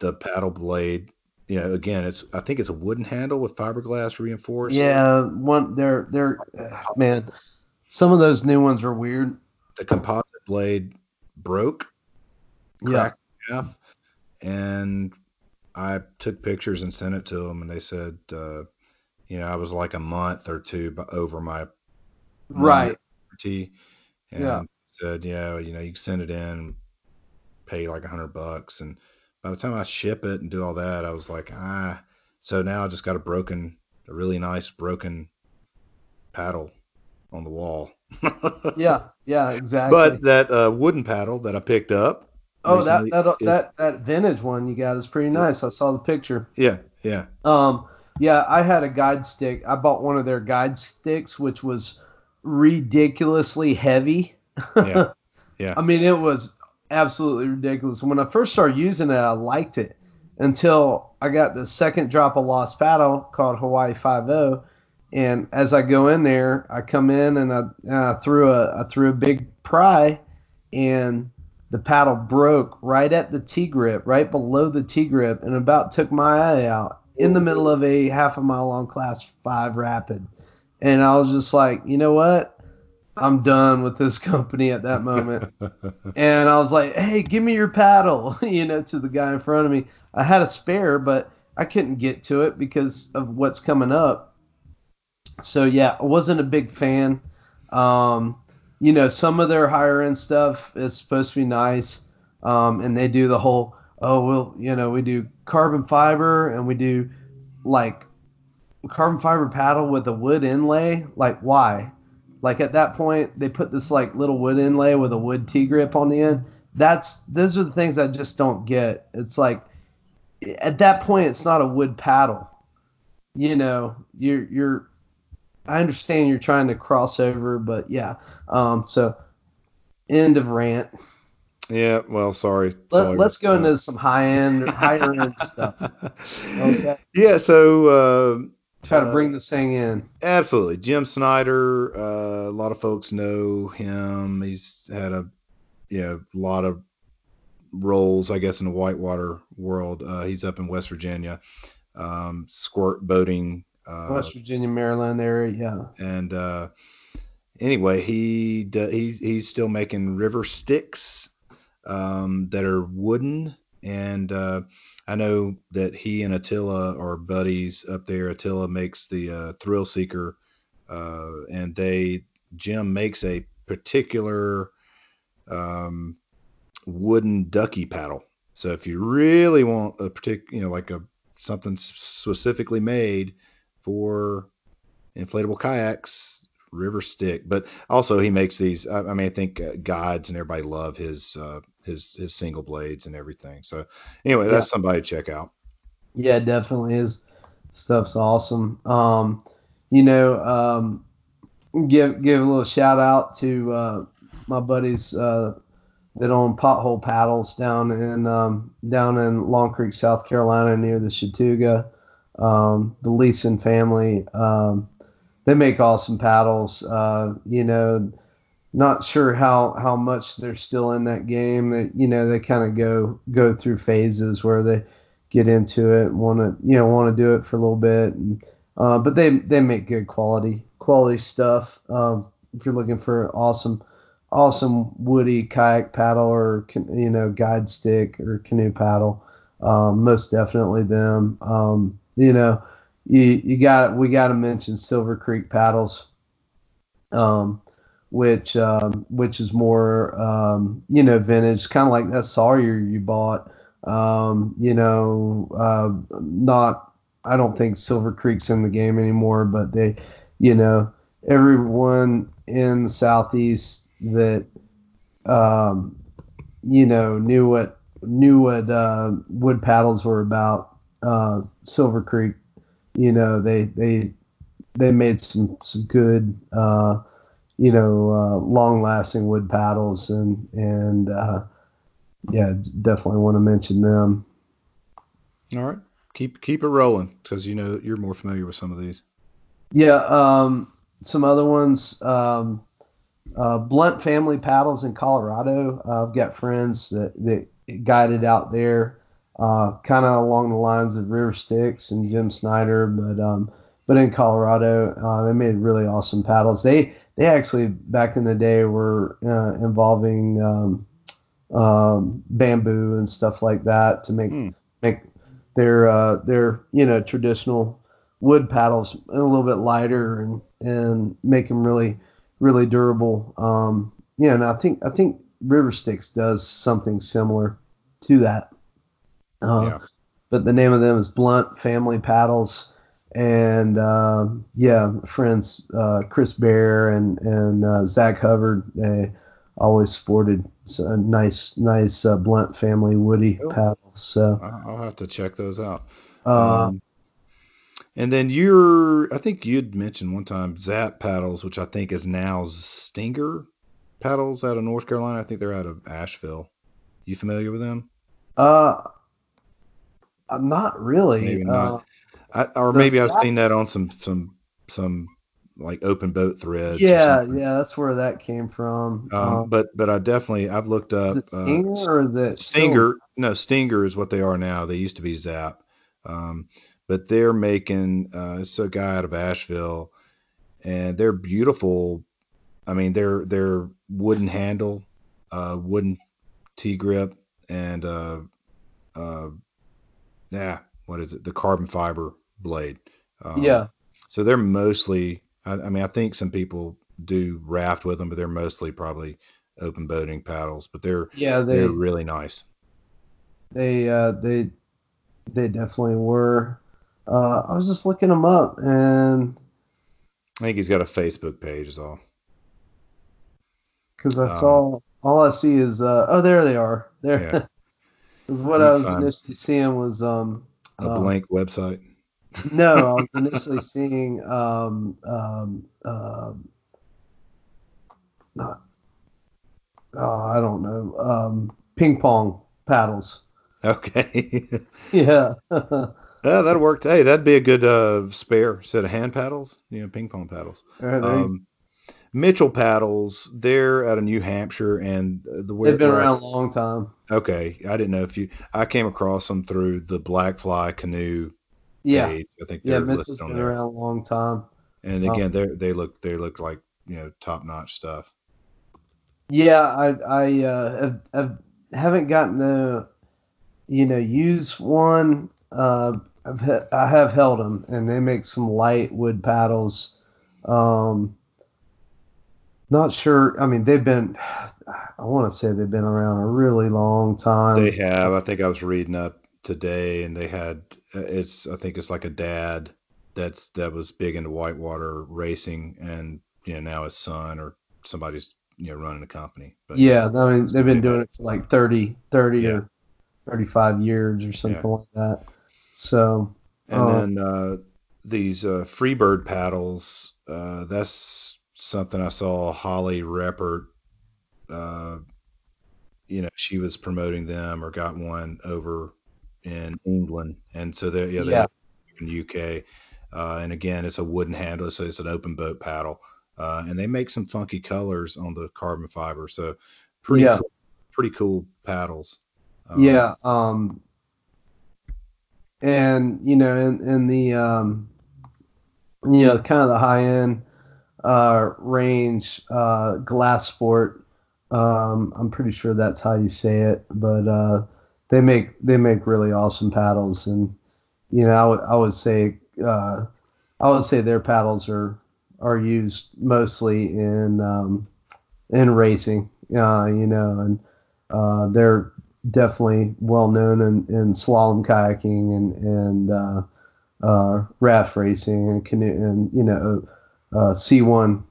the paddle blade, you know, again, it's I think it's a wooden handle with fiberglass reinforced. yeah, one they're they're uh, man. Some of those new ones are weird. the composite blade broke, Yeah. Half, and I took pictures and sent it to them, and they said, uh, you know, I was like a month or two over my Right. warranty, and Yeah. said, yeah, you know, you can send it in, pay like a hundred bucks, and by the time I ship it and do all that, I was like, ah. So now I just got a broken, a really nice broken paddle on the wall. Yeah, yeah, exactly. But that uh, wooden paddle that I picked up. Oh, that that, that that vintage one you got is pretty nice. I saw the picture. Yeah, yeah. Um, yeah, I had a guide stick. I bought one of their guide sticks, which was ridiculously heavy. Yeah. Yeah. I mean, it was absolutely ridiculous. When I first started using it, I liked it until I got the second drop of Lost Paddle called Hawaii Five O. And as I go in there, I come in and I, and I threw a I threw a big pry, and the paddle broke right at the T grip, right below the T grip, and about took my eye out in the middle of a half a mile long class five rapid. And I was just like, you know what? I'm done with this company at that moment. and I was like, hey, give me your paddle, you know, to the guy in front of me. I had a spare, but I couldn't get to it because of what's coming up. So yeah, I wasn't a big fan. Um, you know, some of their higher end stuff is supposed to be nice, um, and they do the whole oh well, you know, we do carbon fiber and we do like carbon fiber paddle with a wood inlay. Like why? Like at that point, they put this like little wood inlay with a wood T grip on the end. That's those are the things I just don't get. It's like at that point, it's not a wood paddle. You know, you're you're. I understand you're trying to cross over, but yeah. Um, so end of rant. Yeah, well, sorry. Let, let's go into some high end, higher end stuff. Okay. Yeah, so uh, Try to Uh, bring this thing in. absolutely, Jim Snyder. Uh, a lot of folks know him. He's had a you know a lot of roles, I guess, in the whitewater world. Uh, he's up in West Virginia, um, squirt boating. Uh, West Virginia, Maryland area. Yeah. and uh, anyway, he d- he's he's still making river sticks um, that are wooden, and uh, I know that he and Attila are buddies up there. Attila makes the uh, Thrill Seeker, uh, and they Jim makes a particular um, wooden ducky paddle. So if you really want a particular, you know, like a something specifically made for inflatable kayaks River Stick, but also he makes these. I, I mean, I think uh, guides and everybody love his uh, his his single blades and everything. So anyway, that's somebody to check out. Yeah, definitely his stuff's awesome. Um, you know, um, give give a little shout out to uh, my buddies uh, that own Pothole Paddles down in um, down in Long Creek, South Carolina, near the Chattooga. Um, the Leeson family, um, they make awesome paddles. Uh, you know, not sure how how much they're still in that game. That you know they kind of go go through phases where they get into it, want to you know want to do it for a little bit, and, uh, but they they make good quality quality stuff. Um, if you're looking for awesome awesome woody kayak paddle or you know guide stick or canoe paddle, um, most definitely them. Um, you know, you you got we got to mention Silver Creek paddles. Um, which um, which is more um, you know vintage, kind of like that Sawyer you bought. Um, you know, uh, not I don't think Silver Creek's in the game anymore, but they, you know, everyone in the southeast that um, you know knew what knew what uh, wood paddles were about. Uh, Silver Creek, you know, they they they made some some good uh, you know uh, long lasting wood paddles and and uh, yeah, definitely want to mention them. All right, keep keep it rolling because you know you're more familiar with some of these. Yeah, um, some other ones. Um, uh, Blunt Family Paddles in Colorado. Uh, I've got friends that, that guided out there, uh, kind of along the lines of River Sticks and Jim Snyder, but um, but in Colorado, uh, they made really awesome paddles. They they actually back in the day were uh, involving um, um, bamboo and stuff like that to make mm. make their uh, their you know traditional wood paddles a little bit lighter and and make them really really durable. Um, yeah, and I think I think River Sticks does something similar to that. Uh, yeah. But the name of them is Blunt Family Paddles, and uh, yeah, friends uh, Chris Bear and and uh, Zach Hubbard. They always sported a nice, nice uh, blunt family woody cool. paddles. So I'll have to check those out. Uh, um, and then you're, I think you'd mentioned one time Zap paddles, which I think is now Stinger paddles out of North Carolina. I think they're out of Asheville. You familiar with them? Uh, I'm not really. Maybe not. Uh, I, or maybe I've seen that on some some some like open boat threads. Yeah, yeah, that's where that came from. Um, um, but but I definitely I've looked up. Is it uh, Stinger uh, or the Stinger? Still? No, Stinger is what they are now. They used to be Zap, um, but they're making. Uh, it's a guy out of Asheville, and they're beautiful. I mean, they're they're wooden handle, uh, wooden T grip, and uh, uh, yeah, what is it? The carbon fiber blade. Um, yeah. So they're mostly I, I mean, I think some people do raft with them, but they're mostly probably open boating paddles. But they're yeah, they, they're really nice. They uh, they they definitely were. Uh, I was just looking them up, and I think he's got a Facebook page, is all. Because I um, saw all I see is uh, oh, there they are. There. Because what I was initially seeing was um a blank website no, I was initially seeing um, um, uh, not oh, I don't know um, ping pong paddles. Okay. yeah. yeah, that worked. Hey, that'd be a good uh, spare set of hand paddles. You know, ping pong paddles. Um, Mitchell paddles. They're out of New Hampshire, and the they've been around a long time. Okay, I didn't know if you. I came across them through the Blackfly Canoe yeah. page. I think they're yeah, listed on been there. around a long time. And um, again, um, they they look they look like you know top notch stuff. Yeah, I I uh, have, have, haven't gotten to you know use one. Uh, I've I have held them, and they make some light wood paddles. Um, not sure. I mean, they've been. I want to say they've been around a really long time. They have. I think I was reading up today, and they had it's I think it's like a dad that's that was big into whitewater racing, and you know now his son or somebody's you know running a company. But yeah, I mean they've been doing it for like 30, 30 Yeah. or 35 years or something like that. So, And Uh, then uh, these uh, Freebird paddles, uh, that's something I saw Holly Reppert, uh, you know, she was promoting them or got one over in England. And so they're, yeah, they're Yeah. in the UK. Uh, and again, it's a wooden handle, so it's an open boat paddle. Uh, and they make some funky colors on the carbon fiber. So pretty, Yeah. cool, pretty cool paddles. Um, yeah, um, and you know, in in the um, you know, kind of the high end uh, range, uh, Galasport. Um, I'm pretty sure that's how you say it, but uh, they make they make really awesome paddles, and you know, I would I would say uh, I would say their paddles are are used mostly in um, in racing, uh, you know, and uh, they're definitely well known in, in slalom kayaking and and uh, uh, raft racing and canoe and you know uh, C1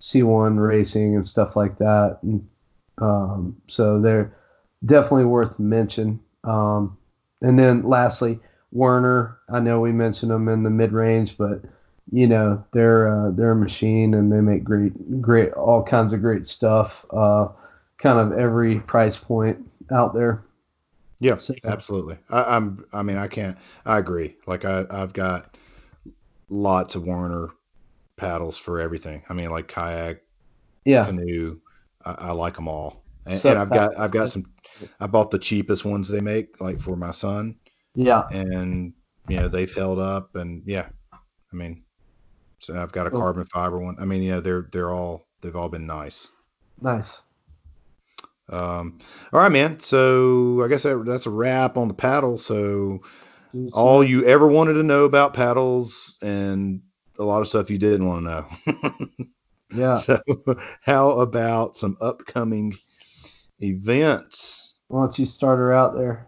C1 racing and stuff like that. And um, so they're definitely worth mention. Um, and then lastly, Werner. I know we mentioned them in the mid range, but you know they're uh, they're a machine and they make great great all kinds of great stuff. Uh, kind of every price point out there. Yeah, So- absolutely. I, I'm. I mean, I can't. I agree. Like I, I've got lots of Werner paddles for everything. I mean, like kayak, Yeah, canoe. I, I like them all. And, So and I've got, I've got some. I bought the cheapest ones they make, like for my son, yeah, and you know they've held up. And yeah, I mean, so I've got a Cool. carbon fiber one. I mean, yeah, they're they're all they've all been nice. nice. Um, all right, man. So I guess that, that's a wrap on the paddle. So all you ever wanted to know about paddles and a lot of stuff you didn't want to know. yeah. so how about some upcoming events? Why don't you start her out there?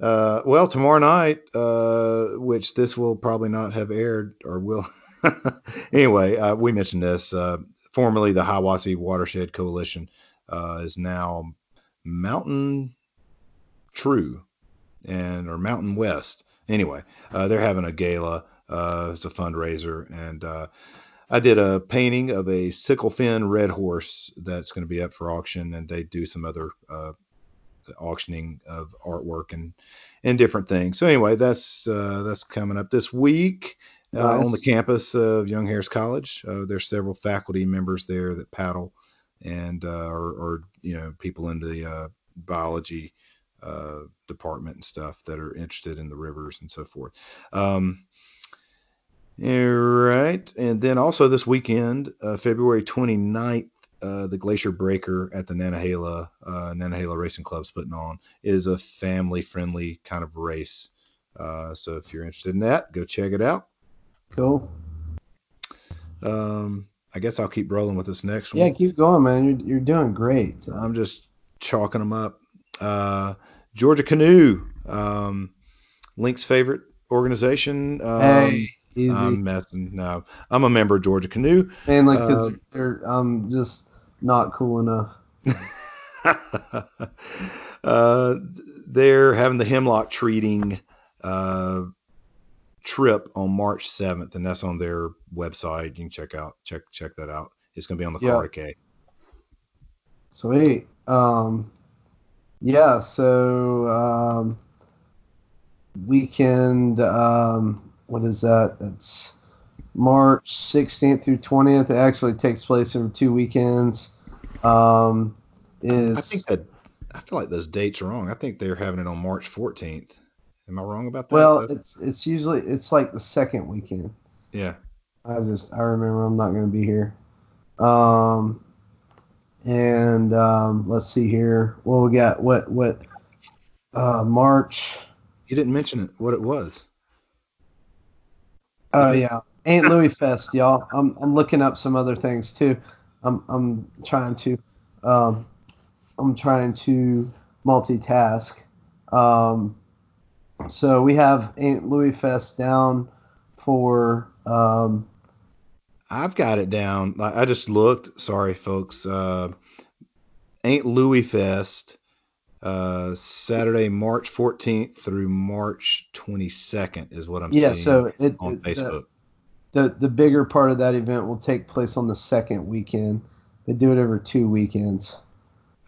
Uh, well, tomorrow night, uh, which this will probably not have aired or will. anyway, uh, we mentioned this. Uh, formerly the Hiwassee Watershed Coalition uh, is now Mountain True and or Mountain West. Anyway, uh, they're having a gala. Uh, it's a fundraiser, and uh, I did a painting of a sicklefin redhorse that's going to be up for auction, and they do some other uh, auctioning of artwork and and different things. So anyway, that's uh, that's coming up this week uh, on the campus of Young Harris College. Uh, there's several faculty members there that paddle, and uh, or, or you know people in the uh, biology uh, department and stuff that are interested in the rivers and so forth. Um, all right, and then also this weekend, uh, February 29th, uh, the Glacier Breaker at the Nantahala uh, Nantahala Racing Club's putting on is a family-friendly kind of race. Uh, so if you're interested in that, go check it out. Cool. Um, I guess I'll keep rolling with this next one. Yeah, keep going, man. You're, you're doing great. I'm just chalking them up. Uh, Georgia Canoe, um, Link's favorite organization. Um, hey, easy. I'm messing. No, I'm a member of Georgia Canoe. Mainly because uh, they're um just not cool enough. uh, they're having the hemlock treating uh, trip on March 7th, and that's on their website. You can check out check check that out. It's going to be on the Yeah. Cardiac. Sweet. Um, yeah. So um, weekend. Um, what is that? It's March 16th through 20th. It actually takes place over two weekends. Um, is I think that I feel like those dates are wrong. I think they're having it on March 14th. Am I wrong about that? well, it's it's usually it's like the second weekend. yeah. I just I remember I'm not going to be here. Um, and um, let's see here. Well, we got what what uh, March. You didn't mention it. What it was? Oh yeah, Aunt Louis Fest, y'all. I'm I'm looking up some other things too. I'm I'm trying to um, I'm trying to multitask. Um, so we have Aunt Louis Fest down for um, I've got it down. I just looked. Sorry, folks. Uh, Ain't Louis Fest, uh, Saturday, March 14th through March 22nd is what I'm yeah, seeing so it, on it- Facebook. the, the the bigger part of that event will take place on the second weekend. They do it over two weekends.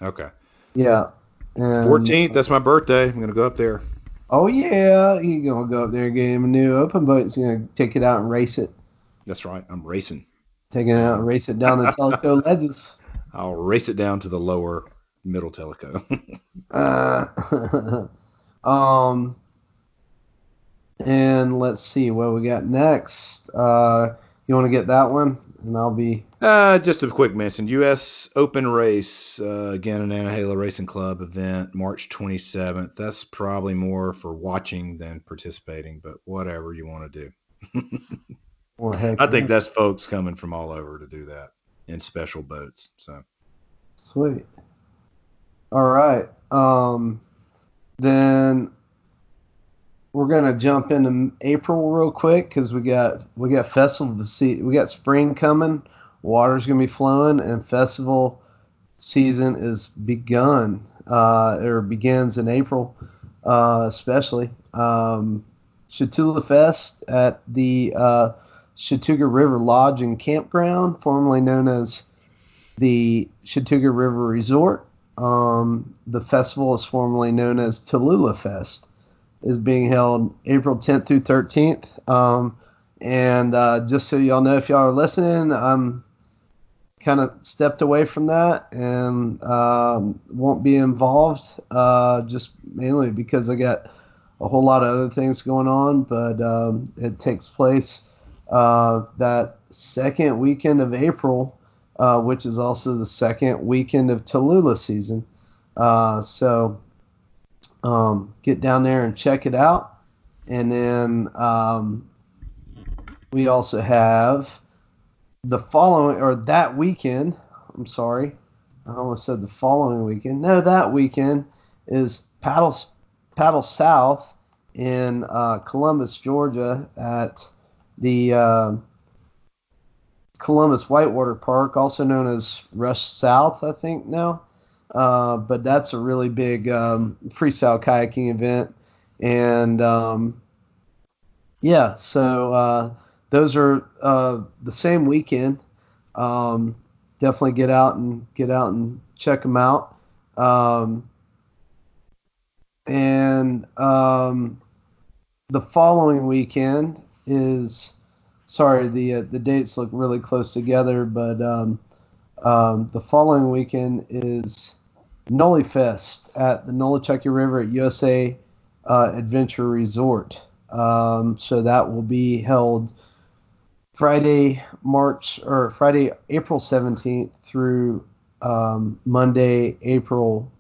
okay. Yeah. And, 14th, that's my birthday. I'm going to go up there. Oh yeah, you gonna go up there and get him a new open boat. He's gonna take it out and race it. That's right. I'm racing. Take it out and race it down the Tellico ledges. I'll race it down to the lower middle Tellico. Uh, um, and let's see what we got next. Uh, you want to get that one, and I'll be. uh, just a quick mention U.S. Open Race, uh, again, a Nantahala Racing Club event, March 27th. That's probably more for watching than participating, but whatever you want to do. Well, heck, I think that's folks coming from all over to do that in special boats. So Sweet. All right. Um, then we're gonna jump into April real quick because we got we got festival see we got spring coming. Water's gonna be flowing, and festival season is begun uh, or begins in April, uh, especially. Um, Chatula Fest at the uh, Chattooga River Lodge and Campground, formerly known as the Chattooga River Resort. Um, the festival is formerly known as Tallulah Fest. Is being held April 10th through 13th. Um, and uh, just so y'all know, if y'all are listening, I'm kind of stepped away from that and um, won't be involved. Uh, just mainly because I got a whole lot of other things going on. But um, it takes place uh, that second weekend of April uh, which is also the second weekend of Tallulah season. Uh, so um, get down there and check it out. And then um, we also have the following, or that weekend, I'm sorry, I almost said the following weekend. No, that weekend is Paddle, Paddle South in uh, Columbus, Georgia at the. Columbus Whitewater Park, also known as Rush South, I think now. Uh, but that's a really big um, freestyle kayaking event, and um, yeah, so uh, those are uh, the same weekend. Um, definitely get out and get out and check them out. Um, and um, the following weekend is sorry, the uh, the dates look really close together, but um, um, the following weekend is Noli Fest at the Nolichucky River at USA uh, Adventure Resort. Um, so that will be held Friday, March or Friday, April 17th through um, Monday, April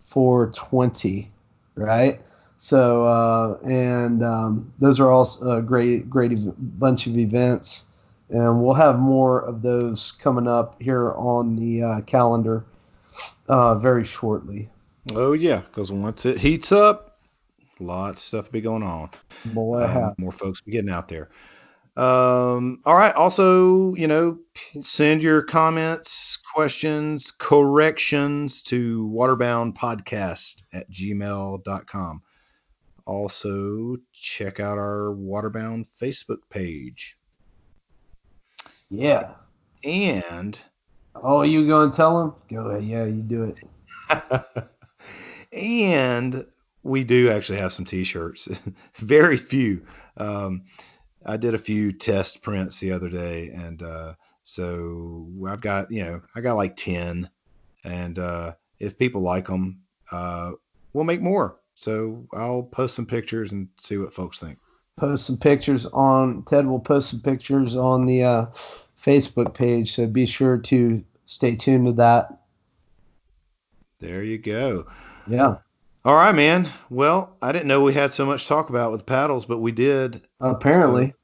420, right? So uh, and um, those are all a great, great bunch of events, and we'll have more of those coming up here on the uh, calendar uh, very shortly. Oh yeah, because once it heats up, lots of stuff be going on. Boy, Um, more folks be getting out there. Um, all right. Also, you know, send your comments, questions, corrections to waterboundpodcast at gmail.com. Also, check out our Waterbound Facebook page. yeah. And Oh, you go and tell them? Go ahead. Yeah, you do it. and we do actually have some t-shirts very few um, i did a few test prints the other day and uh, so i've got you know i got like 10 and uh, if people like them uh, we'll make more so i'll post some pictures and see what folks think Post some pictures on Ted will post some pictures on the uh, Facebook page, so be sure to stay tuned to that. there you go Yeah. all right man well i didn't know we had so much to talk about with paddles but we did Apparently,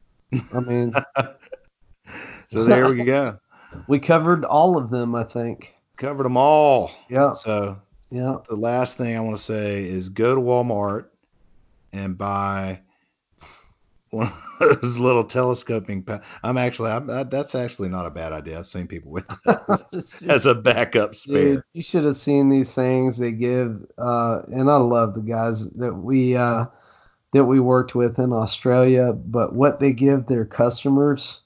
I mean, so there we go we covered all of them. I think. covered them all Yeah. so Yeah. the last thing I want to say is go to Walmart and buy one of those little telescoping. Pa- I'm actually, I'm, I, that's actually not a bad idea. I've seen people with those as a backup spare. Dude, you should have seen these things they give, uh, and I love the guys that we uh, that we worked with in Australia. But what they give their customers,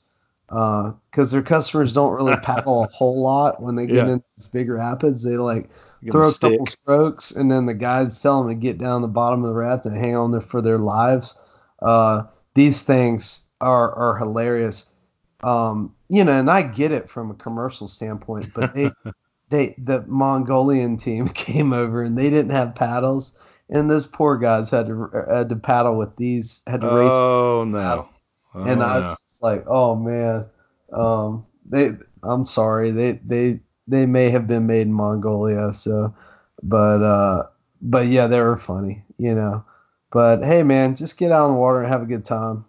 because uh, their customers don't really paddle a whole lot when they get Yeah. into these big rapids, they like throw a couple strokes, and then the guys tell them to get down the bottom of the raft and hang on there for their lives. Uh, these things are are hilarious. Um, you know, and I get it from a commercial standpoint, but they they the Mongolian team came over and they didn't have paddles, and those poor guys had to had to paddle with these had to race. Oh with no! Oh, and I no. was just like, oh man, um, they. I'm sorry, they they they may have been made in Mongolia, so, but uh, but yeah, they were funny, you know. But hey, man, just get out in the water and have a good time.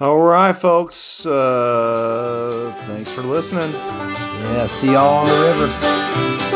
All right, folks. Uh, thanks for listening. Yeah, see y'all on the river.